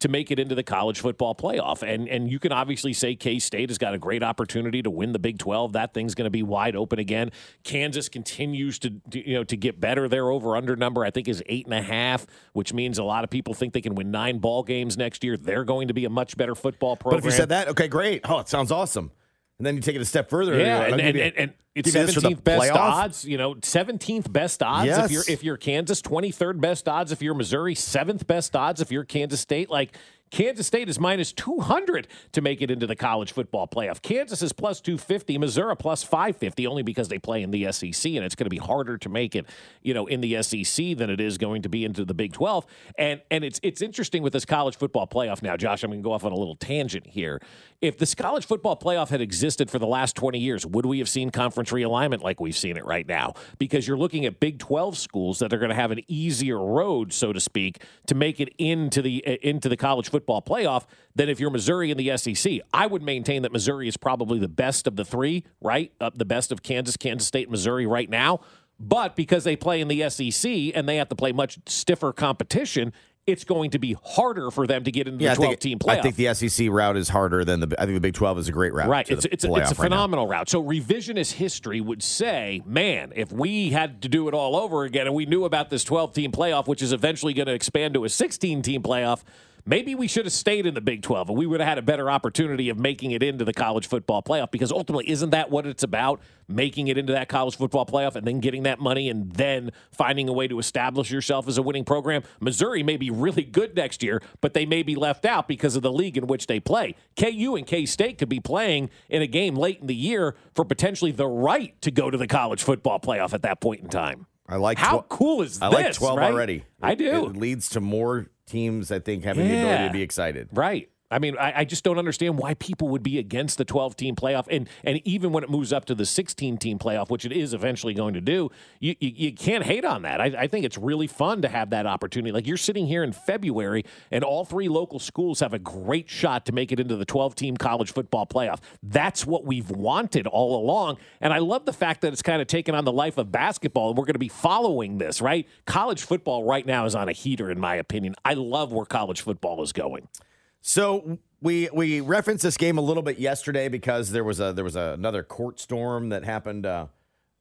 to make it into the college football playoff. And and you can obviously say K-State has got a great opportunity to win the Big 12. That thing's going to be wide open again. Kansas continues to to, you know to get better. Their over under number I think is eight and a half, which means a lot of people think they can win nine ball games next year. They're going to be a much better football program. But if you said that, okay, great. Oh, it sounds awesome. And then you take it a step further. Yeah, and, and, you- and, and it's give you this for the seventeenth best playoff? odds. You know, seventeenth best odds Yes. if you're if you're Kansas, twenty third best odds if you're Missouri, seventh best odds if you're Kansas State. Like Kansas State is minus two hundred to make it into the college football playoff. Kansas is plus two fifty, Missouri plus five fifty, only because they play in the SEC, and it's going to be harder to make it, you know, in the SEC than it is going to be into the Big Twelve. And and it's it's interesting with this college football playoff now, Josh. I'm going to go off on a little tangent here. If this college football playoff had existed for the last 20 years, would we have seen conference realignment like we've seen it right now? Because you're looking at Big 12 schools that are going to have an easier road, so to speak, to make it into the uh, into the college football playoff than if you're Missouri in the SEC. I would maintain that Missouri is probably the best of the three, right? Uh, the best of Kansas, Kansas State, Missouri right now. But because they play in the SEC and they have to play much stiffer competition, it's going to be harder for them to get into yeah, the 12 think, team playoff. I think the SEC route is harder than the. I think the Big 12 is a great route. Right. It's it's a, it's a playoff right phenomenal route. So revisionist history would say, man, if we had to do it all over again and we knew about this 12 team playoff, which is eventually going to expand to a 16 team playoff, maybe we should have stayed in the Big 12 and we would have had a better opportunity of making it into the college football playoff because ultimately isn't that what it's about? Making it into that college football playoff and then getting that money and then finding a way to establish yourself as a winning program. Missouri may be really good next year, but they may be left out because of the league in which they play. KU and K State could be playing in a game late in the year for potentially the right to go to the college football playoff at that point in time. I like How tw- cool is I this? I like 12 right? already. I do. It leads to more teams, I think, having the ability Yeah. to be excited. Right. I mean, I, I just don't understand why people would be against the 12 team playoff. And and even when it moves up to the 16 team playoff, which it is eventually going to do, you, you, you can't hate on that. I, I think it's really fun to have that opportunity. Like you're sitting here in February, and all three local schools have a great shot to make it into the 12 team college football playoff. That's what we've wanted all along. And I love the fact that it's kind of taken on the life of basketball, and we're going to be following this, right? College football right now is on a heater, in my opinion. I love where college football is going. So we we referenced this game a little bit yesterday because there was a there was a, another court storm that happened. Uh,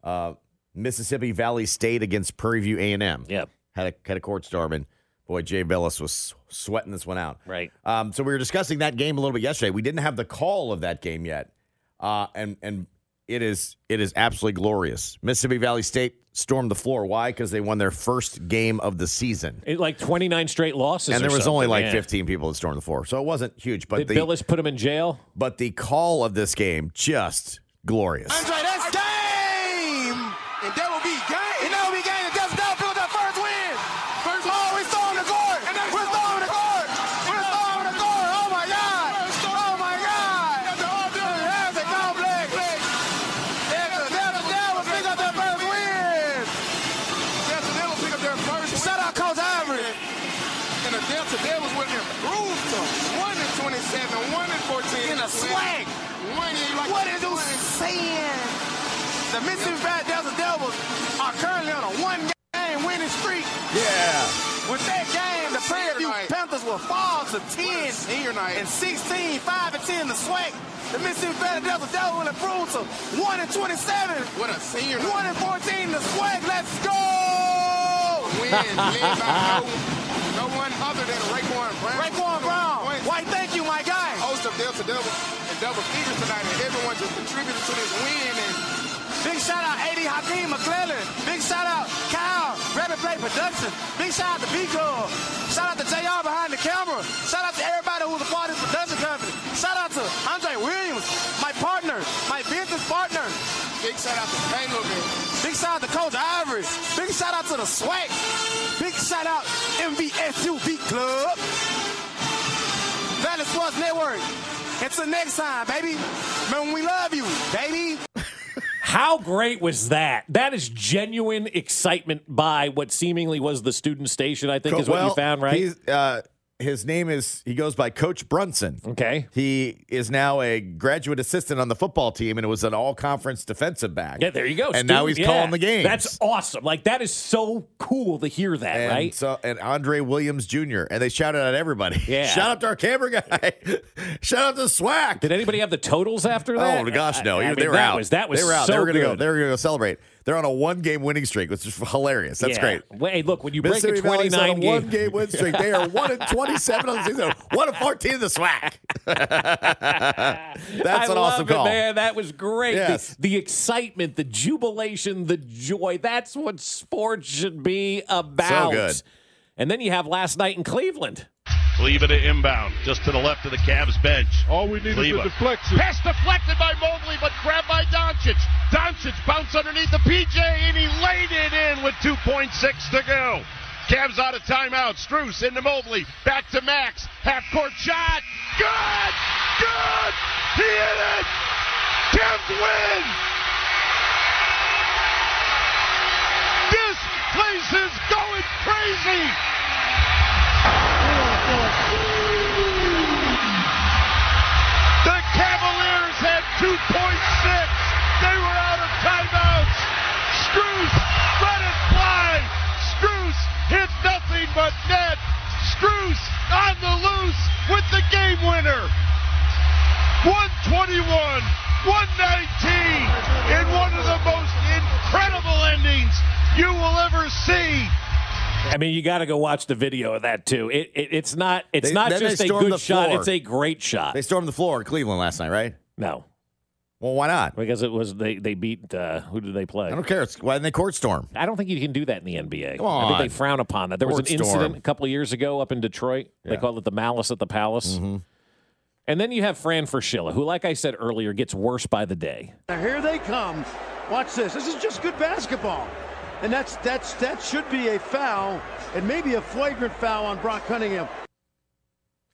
uh, Mississippi Valley State against Prairie View A and M. Yeah, had a had a court storm, and Boy, Jay Bilas was sweating this one out. Right. Um, so we were discussing that game a little bit yesterday. We didn't have the call of that game yet, uh, and and it is it is absolutely glorious. Mississippi Valley State stormed the floor. Why? Because they won their first game of the season, It, like 29 straight losses. and or there was only like yeah. 15 people that stormed the floor, so it wasn't huge. But Did the Bilas put him in jail? but the call of this game just glorious. The Mississippi Valley Delta Devils are currently on a one-game winning streak. Yeah. With that game, the Prairie View Panthers will fall to 10 Senior night. and 16, 5 and 10 the SWAC. The Mississippi Valley Delta Devils will improve to 1 and 27. What a senior 1 and 14 the SWAC. Let's go! Win by no, no one other than Raekwon Brown. Raekwon Brown. Why, thank you, my guy. Host of Delta Devils and double figures tonight, and everyone just contributed to this win. And Big shout out AD Hakeem McClellan. Big shout out Kyle, Rabbit Play Production. Big shout out to B Club. Shout out to JR behind the camera. Shout out to everybody who's a part of this production company. Shout out to Andre Williams, my partner, my business partner. Big shout out to Tango Big shout out to Coach Ivory. Big shout out to the SWAC. Big shout out MVSU Beat Club. Valley Sports Network. Until next time, baby. Remember, we love you, baby. How great was that? That is genuine excitement by what seemingly was the student station, I think is what well, you found, right? He's, uh, his name is he goes by Coach Brunson. Okay. He is now a graduate assistant on the football team and it was an all conference defensive back. Yeah, there you go. And now he's yeah. calling the game. That's awesome. Like that is so cool to hear that, and right? So and Andre Williams Jr. and they shouted at everybody. Yeah. Shout out to our camera guy. Shout out to SWAC. Did anybody have the totals after oh, that? Oh gosh, no! I- I they mean, were that out. Was, that was they were out. So they were gonna go. They were gonna go celebrate. They're on a one-game winning streak, which is hilarious. That's Yeah. great. Hey, look, when you break a Mississippi Valley's on 29 a game, one-game win streak. They are one and twenty-seven on the season. One and fourteen in the SWAC. That's I an love awesome it, call. man. That was great. The- Yes. The, excitement, the jubilation, the joy. That's what sports should be about. So good. And then you have last night in Cleveland. LeVert to inbound, just to the left of the Cavs bench. All we need LeVert. is a deflection. Pass deflected by Mobley, but grabbed by Doncic. Doncic bounced underneath the PJ, and he laid it in with 2.6 to go. Cavs out of timeout. Strus into Mobley. Back to Max. Half court shot. Good! Good! He hit it! Cavs win! This place is going crazy! Nothing net. Strus on the loose with the game winner. 121, 119 in one of the most incredible endings you will ever see. I mean, you got to go watch the video of that too. It, it it's not it's They- not just a stormed good shot; it's a great shot. They stormed the floor in Cleveland last night, right? no, Well, why not? because it was they they beat uh, who did they play? I don't care. It's, why didn't they court storm? I don't think you can do that in the NBA. Come I think they frown upon that. There was an storm. incident a couple of years ago up in Detroit. They Yeah. Mm-hmm. call it the Malice at the Palace. And then you have Fran Fraschilla, who, like I said earlier, gets worse by the day. Now here they come. Watch this. This is just good basketball. And that's that's that should be a foul and maybe a flagrant foul on Brock Cunningham.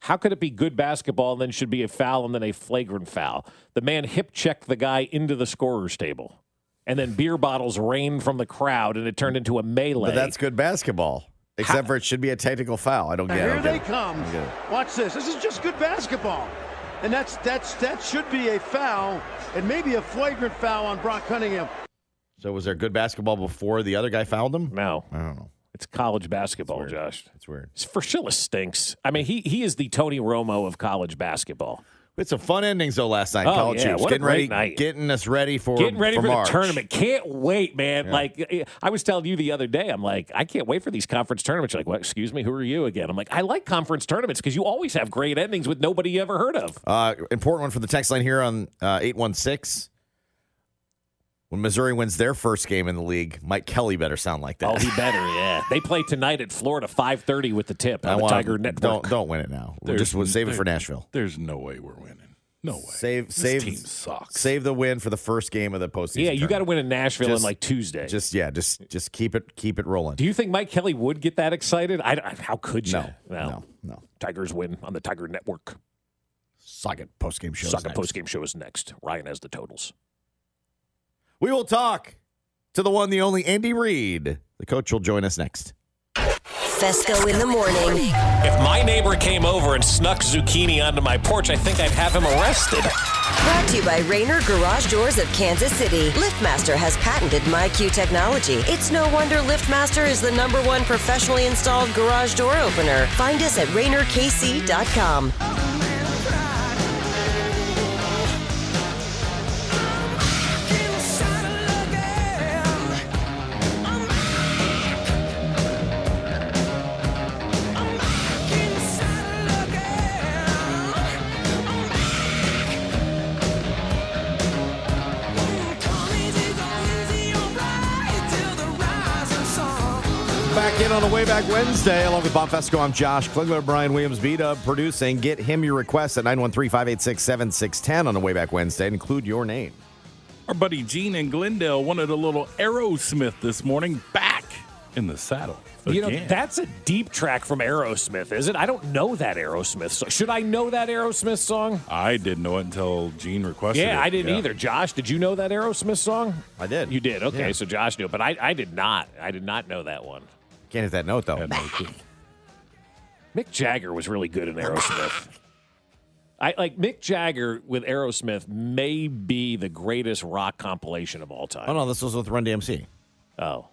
How could it be good basketball and then should be a foul and then a flagrant foul? The man hip checked the guy into the scorer's table. And then beer bottles rained from the crowd and it turned into a melee. But that's good basketball. Except for it should be a technical foul. I don't Now get it. Here they come. I don't get it. Watch this. This is just good basketball. And that's that's that should be a foul and maybe a flagrant foul on Brock Cunningham. So was there good basketball before the other guy fouled him? No. I don't know. It's college basketball, Josh. That's weird. Fraschilla stinks. I mean, he he is the Tony Romo of college basketball. It's some fun endings though last night. Oh, College yeah, hoops. what a getting great ready, night. getting us ready for Getting ready for, March. the tournament. Can't wait, man. Yeah. Like I was telling you the other day, I'm like, I can't wait for these conference tournaments. You're like, what? Excuse me, who are you again? I'm like, I like conference tournaments because you always have great endings with nobody you ever heard of. Uh, important one for the text line here on uh, eight one six. When Missouri wins their first game in the league, Mike Kelly better sound like that. Oh, he better, yeah. They play tonight at Florida, 5:30 with the tip I on the want- Tiger Network. Don't don't win it now. We'll just we'll save it for Nashville. There's no way we're winning. No way. Save This save team sucks. Save the win for the first game of the postseason. Yeah, you got to win in Nashville Just- on like Tuesday. Just yeah, just just keep it keep it rolling. Do you think Mike Kelly would get that excited? I, I- how could you? No, no, no. Tigers win on the Tiger Network. Socket post game show. Sucker post game show is next. Ryan has the totals. We will talk to the one, the only Andy Reid. The coach will join us next. Fescoe in the morning. If my neighbor came over and snuck zucchini onto my porch, I think I'd have him arrested. Brought to you by Raynor Garage Doors of Kansas City. LiftMaster has patented MyQ technology. It's no wonder LiftMaster is the number one professionally installed garage door opener. Find us at RaynorKC.com. Wednesday, along with Bob Fescoe. I'm Josh Klingler, Brian Williams, beat up producing. Get him your request at 913 586 7610 on the way back Wednesday. Include your name. Our buddy Gene in Glendale wanted a little Aerosmith this morning back in the saddle. You know, that's a deep track from Aerosmith, is it? I don't know that Aerosmith song. Should I know that Aerosmith song? I didn't know it until Gene requested it. Yeah, I didn't Yeah. either. Josh, did you know that Aerosmith song? I did. You did. Okay, Yeah. so Josh knew, it, but I, I did not. I did not know that one. Can't hit that note, though. Mick Jagger was really good in Aerosmith. I like Mick Jagger with Aerosmith may be the greatest rock compilation of all time. Oh, no, this was with Run DMC. Oh.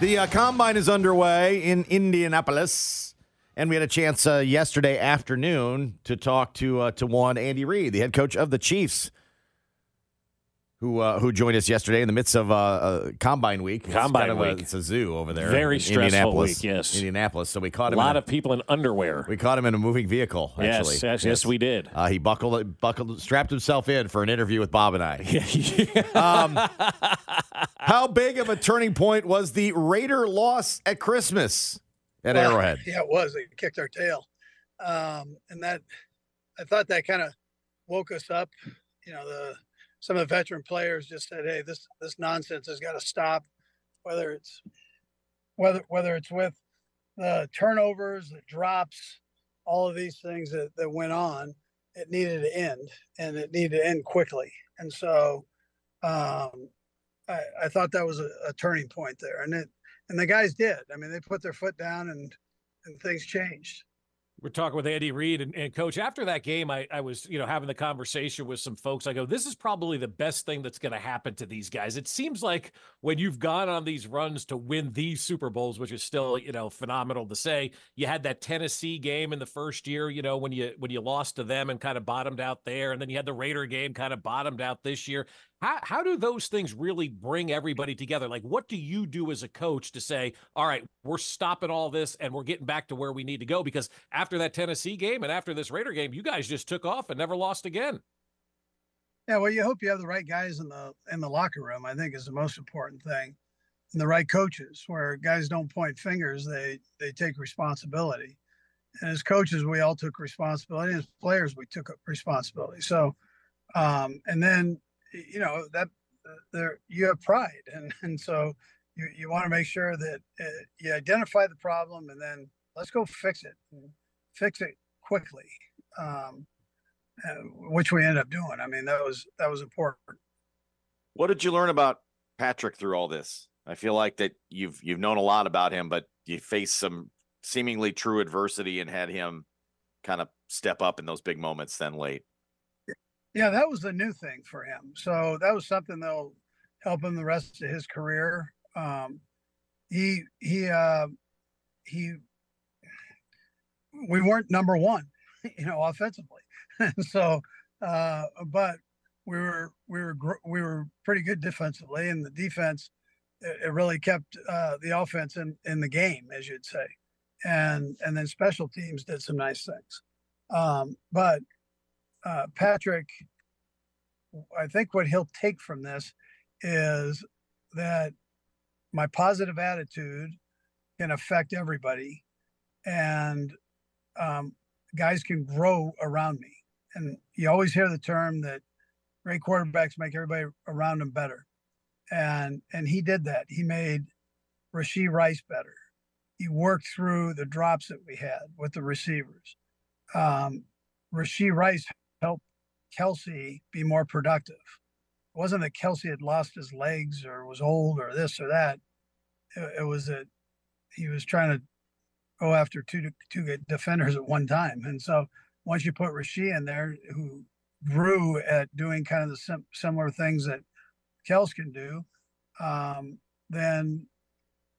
The uh, combine is underway in Indianapolis, and we had a chance uh, yesterday afternoon to talk to uh, to one Andy Reid, the head coach of the Chiefs, who uh, who joined us yesterday in the midst of uh, uh, combine week. It's Combine kind of a- week. it's a zoo over there. Very in stressful Indianapolis. week, yes. Indianapolis. So we caught him. A lot in a, of people in underwear. we caught him in a moving vehicle. Yes, Actually, yes, yes, we did. Uh, he buckled, buckled, strapped himself in for an interview with Bob and I. Um, how big of a turning point was the Raider loss at Christmas at Well, Arrowhead? Yeah, it was. They kicked our tail. Um, and that, I thought that kind of woke us up. You know, the some of the veteran players just said, "Hey, this this nonsense has got to stop." Whether it's whether whether it's with the turnovers, the drops, all of these things that that went on, it needed to end, and it needed to end quickly. And so, um, I, I thought that was a, a turning point there, and it and the guys did. I mean, they put their foot down, and and things changed. We're talking with Andy Reid and, and coach. After that game, I, I was, you know, having the conversation with some folks. I go, this is probably the best thing that's going to happen to these guys. It seems like when you've gone on these runs to win these Super Bowls, which is still, you know, phenomenal to say. You had that Tennessee game in the first year, you know, when you when you lost to them and kind of bottomed out there, and then you had the Raider game kind of bottomed out this year. How how do those things really bring everybody together? Like, what do you do as a coach to say, all right, we're stopping all this and we're getting back to where we need to go? Because after that Tennessee game and after this Raider game, you guys just took off and never lost again. Yeah, well, you hope you have the right guys in the in the locker room. I think is the most important thing, and the right coaches, where guys don't point fingers, they they take responsibility. And as coaches, we all took responsibility. As players, we took responsibility. So, um, and then you know that there you have pride, and and so you you want to make sure that uh, you identify the problem, and then let's go fix it, fix it quickly. Um, uh, which we ended up doing. I mean, that was that was important. What did you learn about Patrick through all this? I feel like that you've you've known a lot about him, but you faced some seemingly true adversity and had him kind of step up in those big moments then late. Yeah, that was the new thing for him. So that was something that'll help him the rest of his career. Um, he he uh, he we weren't number one, you know, offensively. so, uh, but we were we were we were pretty good defensively, and the defense it, it really kept uh, the offense in in the game, as you'd say, and and then special teams did some nice things. Um, but uh, Patrick, I think what he'll take from this is that my positive attitude can affect everybody, and um, guys can grow around me. And you always hear the term that great quarterbacks make everybody around them better. And and he did that. He made Rashee Rice better. He worked through the drops that we had with the receivers. Um, Rashee Rice Kelce be more productive. It wasn't that Kelce had lost his legs or was old or this or that. It, it was that he was trying to go after two two defenders at one time. And so once you put Rashee in there, who grew at doing kind of the sim- similar things that Kels can do, um, then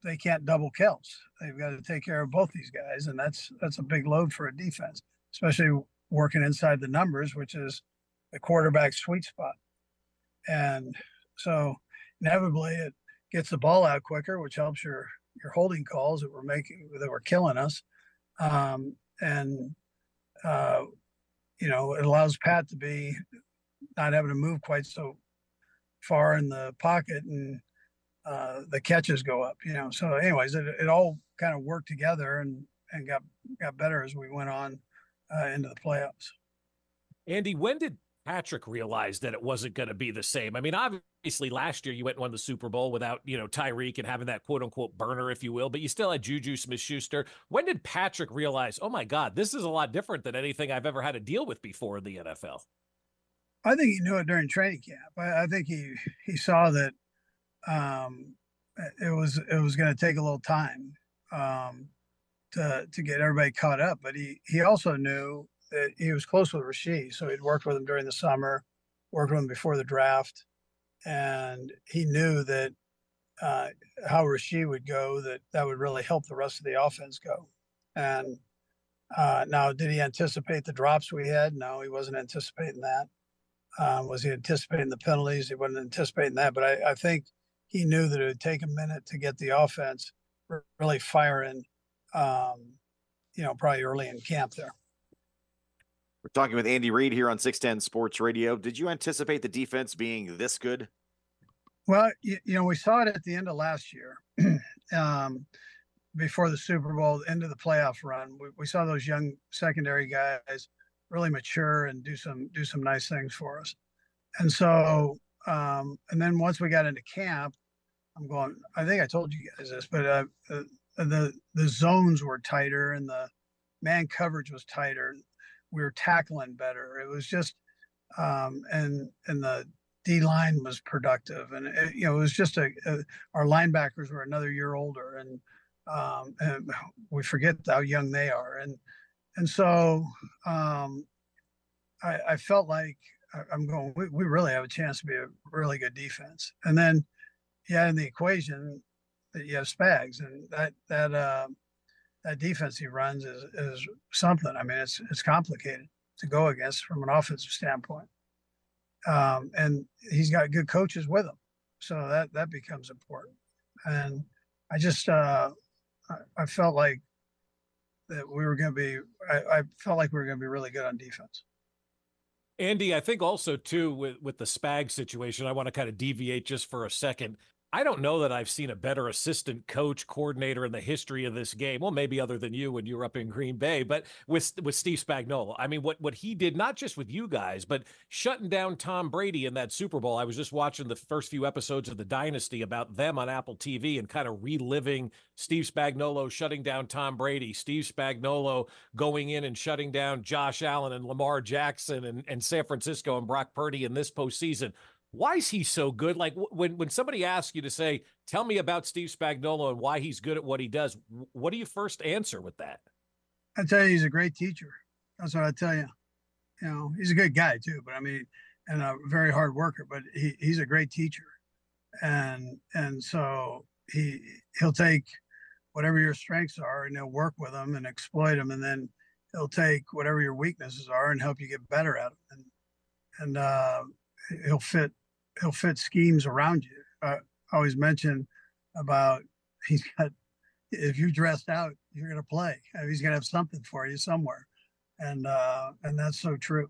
they can't double Kels. They've got to take care of both these guys, and that's that's a big load for a defense, especially working inside the numbers, which is the quarterback sweet spot. And so inevitably it gets the ball out quicker, which helps your your holding calls that were making that were killing us. Um, and uh, you know, it allows Pat to be not having to move quite so far in the pocket and uh, the catches go up, you know. So anyways, it, it all kind of worked together and, and got, got better as we went on uh, into the playoffs. Andy, when did Patrick realized that it wasn't going to be the same? I mean, obviously last year you went and won the Super Bowl without, you know, Tyreek and having that quote unquote burner, if you will, but you still had Juju Smith Schuster. When did Patrick realize, oh my God, this is a lot different than anything I've ever had to deal with before in the NFL? I think he knew it during training camp. I, I think he he saw that um, it was it was going to take a little time um, to to get everybody caught up. But he he also knew that he was close with Rashee, so he'd worked with him during the summer, worked with him before the draft, and he knew that uh, how Rashee would go that that would really help the rest of the offense go. And uh, now, did he anticipate the drops we had? No, he wasn't anticipating that. Um, was he anticipating the penalties? He wasn't anticipating that. But I, I think he knew that it would take a minute to get the offense really firing. Um, you know, probably early in camp there. We're talking with Andy Reid here on 610 Sports Radio. Did you anticipate the defense being this good? Well, you, you know, we saw it at the end of last year, um, before the Super Bowl, the end of the playoff run. We, we saw those young secondary guys really mature and do some do some nice things for us. And so, um, and then once we got into camp, I'm going. I think I told you guys this, but uh, uh, the the zones were tighter and the man coverage was tighter. We were tackling better. It was just, um, and and the D line was productive, and it, you know it was just a, a our linebackers were another year older, and um, and we forget how young they are, and and so um, I, I felt like I'm going. We, we really have a chance to be a really good defense, and then yeah, in the equation that you have Spags, and that that uh, that defense he runs is is something. I mean, it's it's complicated to go against from an offensive standpoint, um, and he's got good coaches with him, so that that becomes important. And I just uh, I, I felt like that we were going to be. I, I felt like we were going to be really good on defense. Andy, I think also too with with the Spag situation, I want to kind of deviate just for a second. I don't know that I've seen a better assistant coach coordinator in the history of this game. Well, maybe other than you when you were up in Green Bay, but with with Steve Spagnuolo. I mean, what what he did not just with you guys, but shutting down Tom Brady in that Super Bowl. I was just watching the first few episodes of The Dynasty about them on Apple TV and kind of reliving Steve Spagnuolo shutting down Tom Brady, Steve Spagnuolo going in and shutting down Josh Allen and Lamar Jackson and, and San Francisco and Brock Purdy in this postseason. Why is he so good? Like when when somebody asks you to say, "Tell me about Steve Spagnuolo and why he's good at what he does," what do you first answer with that? I tell you, he's a great teacher. That's what I tell you. You know, he's a good guy too, but I mean, and a very hard worker. But he, he's a great teacher, and and so he he'll take whatever your strengths are, and he'll work with them and exploit them, and then he'll take whatever your weaknesses are and help you get better at them. And and uh, he'll fit he'll fit schemes around you. I always mention about he's got if you're dressed out, you're going to play. He's going to have something for you somewhere, and uh, and that's so true.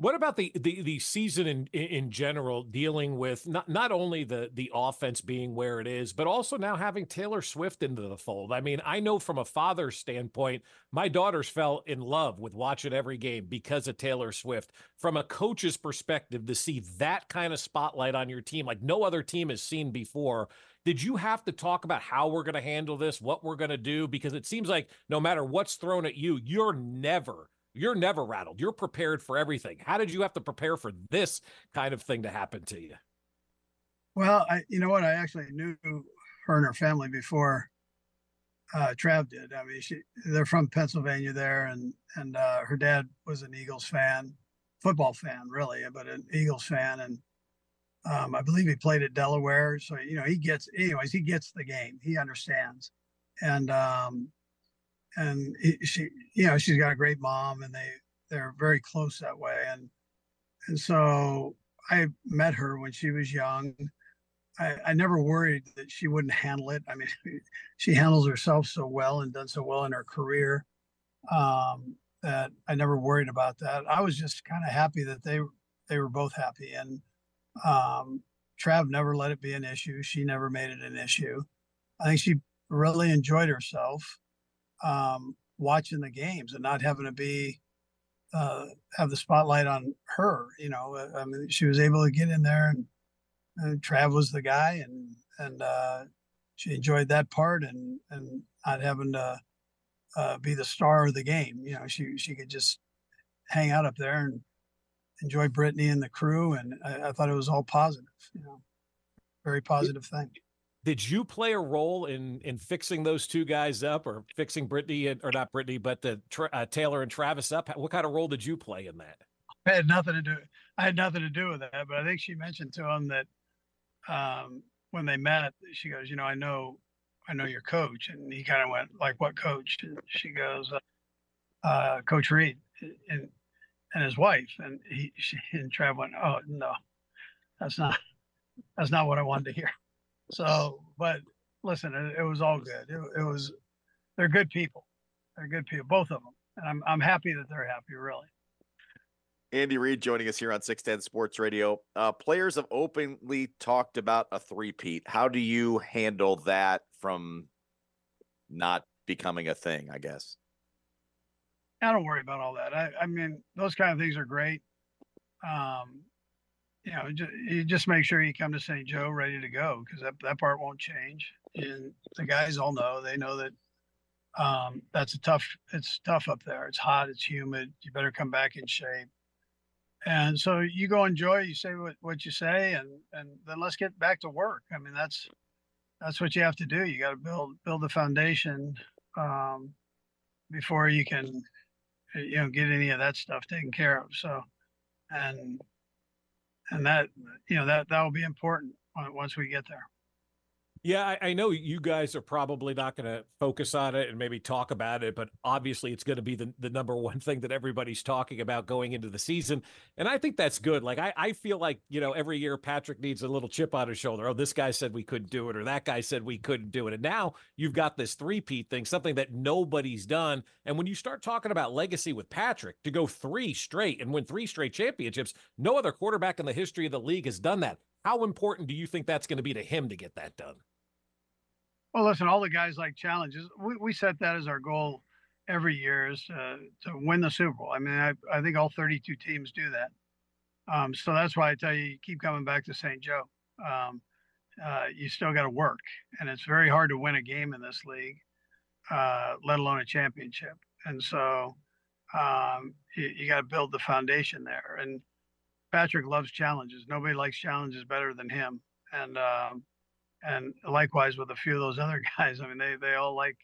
What about the the, the season in in general, dealing with not not only the the offense being where it is, but also now having Taylor Swift into the fold? I mean, I know from a father's standpoint, my daughters fell in love with watching every game because of Taylor Swift. From a coach's perspective, to see that kind of spotlight on your team, like no other team has seen before. Did you have to talk about how we're going to handle this, what we're going to do? Because it seems like no matter what's thrown at you, you're never you're never rattled. You're prepared for everything. How did you have to prepare for this kind of thing to happen to you? Well, I you know what? I actually knew her and her family before uh, Trav did. I mean, she they're from Pennsylvania there, and and uh, her dad was an Eagles fan, football fan really, but an Eagles fan, and um, I believe he played at Delaware. So you know, he gets anyways. He gets the game. He understands, and um, and he, she, you know, she's got a great mom, and they they're very close that way, and and so I met her when she was young. I, I never worried that she wouldn't handle it. I mean, she handles herself so well and done so well in her career um, that I never worried about that. I was just kind of happy that they they were both happy, and um, Trav never let it be an issue. She never made it an issue. I think she really enjoyed herself um, watching the games and not having to be uh, have the spotlight on her. You know, Uh, I mean, she was able to get in there, and, and Trav was the guy, and and uh, she enjoyed that part, and and not having to uh, be the star of the game. You know, she she could just hang out up there and enjoy Brittany and the crew, and I, I thought it was all positive. You know, very positive thing. Did you play a role in in fixing those two guys up, or fixing Brittany and, or not Brittany, but the uh, Taylor and Travis up? What kind of role did you play in that? I had nothing to do. I had nothing to do with that, but I think she mentioned to him that um, when they met, she goes, "You know, I know, I know your coach," and he kind of went, "Like what coach?" And she goes, uh, uh, "Coach Reid and and his wife." And he she, and Trav went, "Oh no, that's not that's not what I wanted to hear." So, but listen, it, it was all good. It, it was they're good people. They're good people, both of them, and I'm I'm happy that they're happy. Really. Andy Reid joining us here on 610 Sports Radio. Uh, players have openly talked about a three-peat. How do you handle that from not becoming a thing, I guess? I don't worry about all that. I, I mean, those kind of things are great. Um, you know, you just make sure you come to St. Joe ready to go because that, that part won't change. And the guys all know, they know that um, that's a tough, it's tough up there. It's hot, it's humid. You better come back in shape. And so you go enjoy, you say what, what you say, and, and then let's get back to work. I mean, that's, that's what you have to do. You got to build, build the foundation um, before you can, you know, get any of that stuff taken care of. So, and and that you know that that will be important uh, once we get there. Yeah, I, I know you guys are probably not going to focus on it and maybe talk about it, but obviously it's going to be the, the number one thing that everybody's talking about going into the season. And I think that's good. Like, I, I feel like, you know, every year Patrick needs a little chip on his shoulder. Oh, this guy said we couldn't do it, or that guy said we couldn't do it. And now you've got this three-peat thing, something that nobody's done. And when you start talking about legacy with Patrick to go three straight and win three straight championships, no other quarterback in the history of the league has done that. How important do you think that's going to be to him to get that done? Well, listen, all the guys like challenges. We, we set that as our goal every year is uh, to win the Super Bowl. I mean, I, I think all 32 teams do that. Um, so that's why I tell you, you keep coming back to St. Joe. Um, uh, you still got to work, and it's very hard to win a game in this league, uh, let alone a championship. And so um, you, you got to build the foundation there. And Patrick loves challenges. Nobody likes challenges better than him. And um, and likewise with a few of those other guys. I mean, they they all like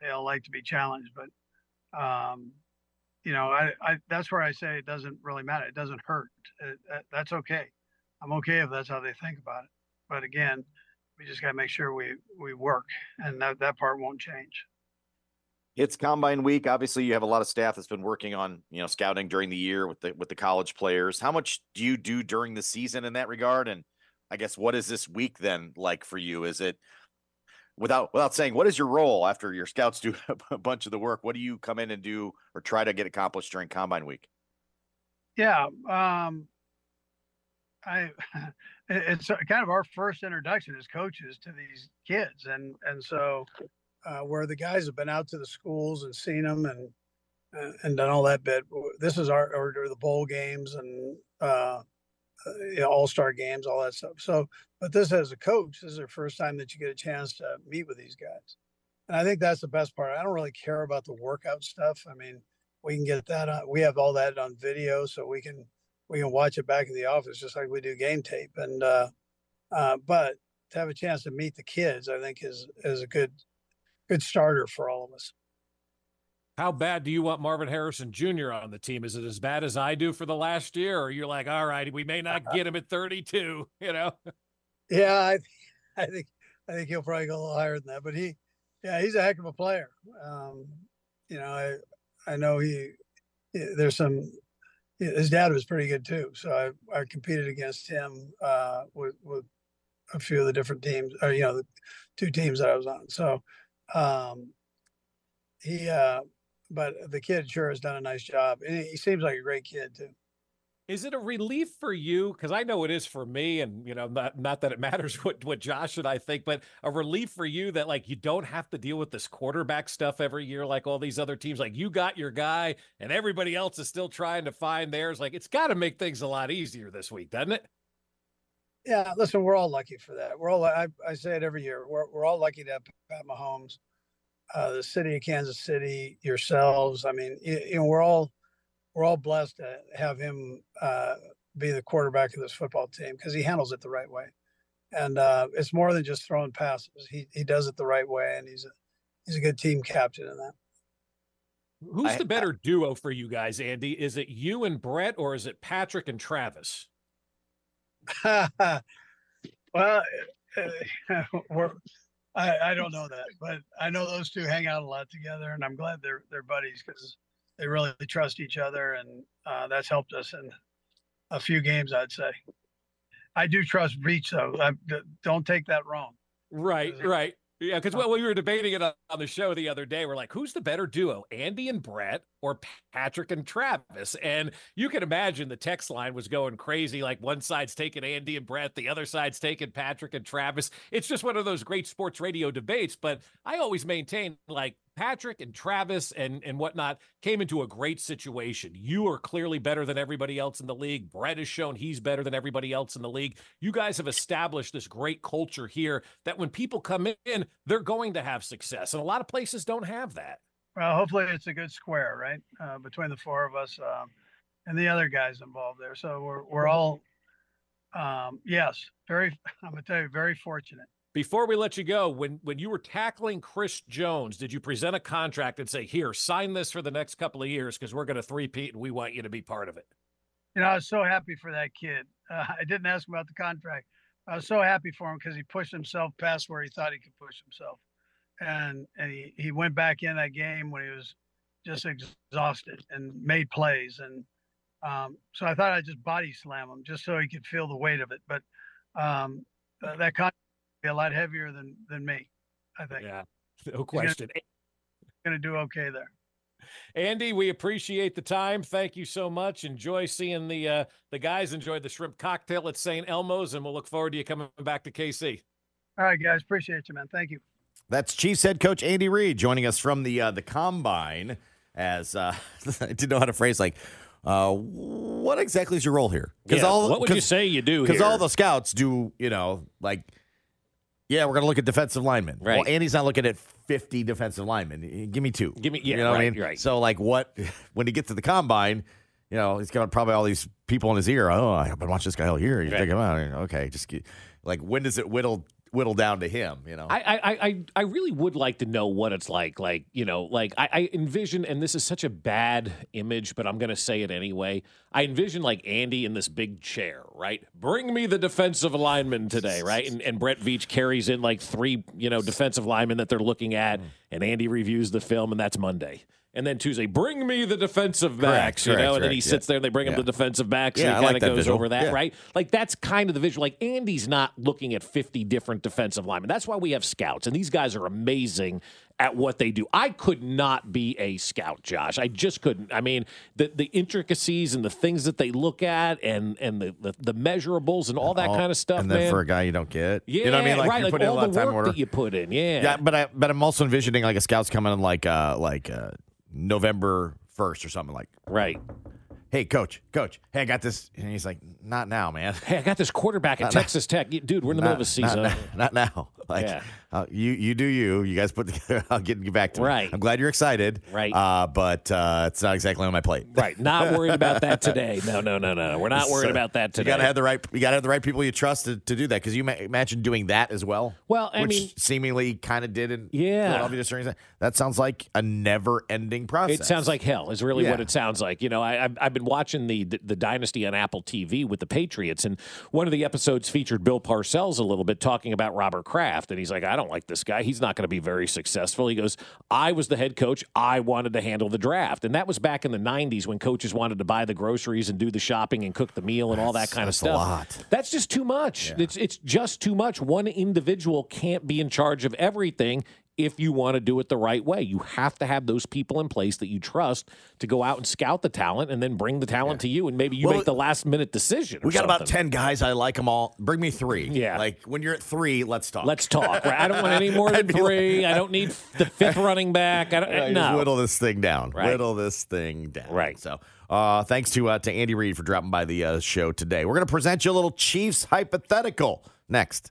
they all like to be challenged, but um, you know, I, I that's where I say it doesn't really matter. It doesn't hurt. It, that, that's okay. I'm okay if that's how they think about it. But again, We just got to make sure we we work, and that that part won't change. It's combine week. Obviously, you have a lot of staff that's been working on, you know, scouting during the year with the with the college players. How much do you do during the season in that regard? And I guess what is this week then like for you? Is it without without saying what is your role after your scouts do a bunch of the work? What do you come in and do or try to get accomplished during combine week? Yeah, um, I it's kind of our first introduction as coaches to these kids, and and so uh, where the guys have been out to the schools and seen them and uh, and done all that bit. This is our or, the bowl games and uh, know, all star games, all that stuff. So, but this as a coach, this is the first time that you get a chance to meet with these guys, and I think that's the best part. I don't really care about the workout stuff. I mean, we can get that on. We have all that on video, so we can we can watch it back in the office just like we do game tape. And uh, uh, but to have a chance to meet the kids, I think is is a good good starter for all of us. How bad do you want Marvin Harrison Jr. on the team? Is it as bad as I do for the last year, or you're like, all right, we may not get him at 32, you know? Yeah, I, I think I think he'll probably go a little higher than that. But he, yeah, he's a heck of a player. Um, you know, I I know he. There's some. His dad was pretty good too, so I I competed against him uh, with with a few of the different teams, or you know, the two teams that I was on. So, um, he. Uh, but the kid sure has done a nice job, and he seems like a great kid too. Is it a relief for you? Because I know it is for me, and you know, not not that it matters what what Josh and I think, but a relief for you that like you don't have to deal with this quarterback stuff every year like all these other teams. Like you got your guy, and everybody else is still trying to find theirs. Like it's got to make things a lot easier this week, doesn't it? Yeah, listen, we're all lucky for that. We're all I, I say it every year. We're we're all lucky to have Pat Mahomes, uh, the city of Kansas City, yourselves. I mean, you, you know, we're all we're all blessed to have him uh, be the quarterback of this football team because he handles it the right way, and uh, it's more than just throwing passes. He he does it the right way, and he's a he's a good team captain in that. Who's the better duo for you guys, Andy? Is it you and Brett, or is it Patrick and Travis? well, uh, we're, I, I don't know that, but I know those two hang out a lot together, and I'm glad they're they're buddies because they really trust each other, and uh, that's helped us in a few games, I'd say. I do trust Veach, though. I, don't take that wrong. Right, right. Yeah, because well, we were debating it on the show the other day. We're like, who's the better duo, Andy and Brett or Patrick and Travis? And you can imagine the text line was going crazy. Like one side's taking Andy and Brett, the other side's taking Patrick and Travis. It's just one of those great sports radio debates. But I always maintain like Patrick and Travis and and whatnot came into a great situation. You are clearly better than everybody else in the league. Brett has shown he's better than everybody else in the league. You guys have established this great culture here that when people come in, they're going to have success, and a lot of places don't have that. Well, hopefully it's a good square, right, uh, between the four of us um, and the other guys involved there. So we're we're all, um, yes, very. I'm gonna tell you, very fortunate. Before we let you go, when when you were tackling Chris Jones, did you present a contract and say, "Here, sign this for the next couple of years because we're going to three-peat and we want you to be part of it"? You know, I was so happy for that kid. Uh, I didn't ask him about the contract. I was so happy for him because he pushed himself past where he thought he could push himself, and and he, he went back in that game when he was just exhausted and made plays, and um, so I thought I'd just body slam him just so he could feel the weight of it. But um, that contract be a lot heavier than than me. I think. Yeah, no question. Going to do okay there. Andy, we appreciate the time. Thank you so much. Enjoy seeing the uh, the guys. Enjoy the shrimp cocktail at St. Elmo's, and we'll look forward to you coming back to KC. All right, guys, appreciate you, man. Thank you. That's Chiefs head coach Andy Reid joining us from the uh, the combine. As uh, I didn't know how to phrase like, uh, what exactly is your role here? Because Yeah, what would you say you do Because all the scouts do, you know, like, yeah, we're gonna look at defensive linemen. Well, Andy's not looking at fifty defensive linemen. Eh, give me two. Give me- yeah, you know what I right, mean? right. So like, what when he gets to the combine? You know, he's got probably all these people in his ear. Oh, I've been watching this guy all year. You Right. check him out. Okay, just get, like, when does it whittle whittle down to him. You know, I, I, I, I really would like to know what it's like. Like, you know, like I, I envision, and this is such a bad image, but I'm going to say it anyway. I envision like Andy in this big chair, right? Bring me the defensive lineman today, right? And, and Brett Veach carries in like three, you know, defensive linemen that they're looking at, mm. and Andy reviews the film, and that's Monday. And then Tuesday, bring me the defensive backs, you know, correct, and then he sits yeah. there and they bring him Yeah. the defensive backs, Yeah, and he kind of goes visual. over that, right? Like that's kind of the visual. Like Andy's not looking at 50 different defensive linemen. That's why we have scouts, and these guys are amazing at what they do. I could not be a scout, Josh. I just couldn't. I mean, the the intricacies and the things that they look at, and and the the, the measurables and all that All- kind of stuff, And then man. for a guy you don't get, yeah, you know what I mean? Like right. you're Like putting in a lot the of time work order. that you put in. Yeah, Yeah, but I but I'm also envisioning like a scout's coming in like uh like uh November first or something like right. Hey, coach, coach. Hey, I got this, and he's like, not now, man. Hey, I got this quarterback at Not now. Texas Tech, dude. We're in the middle of a season. Not, not now. Like, Yeah. uh, you you do you. You guys put together. I'll get you back to me. Right. I'm glad you're excited. Right. Uh, but uh, it's not exactly on my plate. Right. Not worried about that today. No, no, no, no. We're not worried So, about that today. You gotta have the right. You gotta have the right people you trust to, to do that. Because you ma- imagine doing that as well. Well, I which mean- seemingly kind of did in Yeah. Philadelphia. just during that. That sounds like a never-ending process. It sounds like hell. Is really what it sounds like. You know, I, I've, I've been watching the, the the Dynasty on Apple TV with the Patriots, and one of the episodes featured Bill Parcells a little bit talking about Robert Kraft, and he's like, I don't like this guy. He's not going to be very successful. He goes, I was the head coach. I wanted to handle the draft, and that was back in the '90s when coaches wanted to buy the groceries and do the shopping and cook the meal and all that kind of that's stuff. That's just too much. It's it's just too much. One individual can't be in charge of everything if you want to do it the right way. You have to have those people in place that you trust to go out and scout the talent and then bring the talent to you and maybe you Well, make the last minute decision. We got about ten guys. I like them all. Bring me three. Yeah. Like when you're at three, let's talk. Let's talk. Right? I don't want any more than I'd like- three. I don't need the fifth running back. I don't, Yeah, just no. whittle this thing down. Right. Whittle this thing down. Right. So, uh, thanks to uh, to Andy Reid for dropping by the uh, show today. We're going to present you a little Chiefs hypothetical next.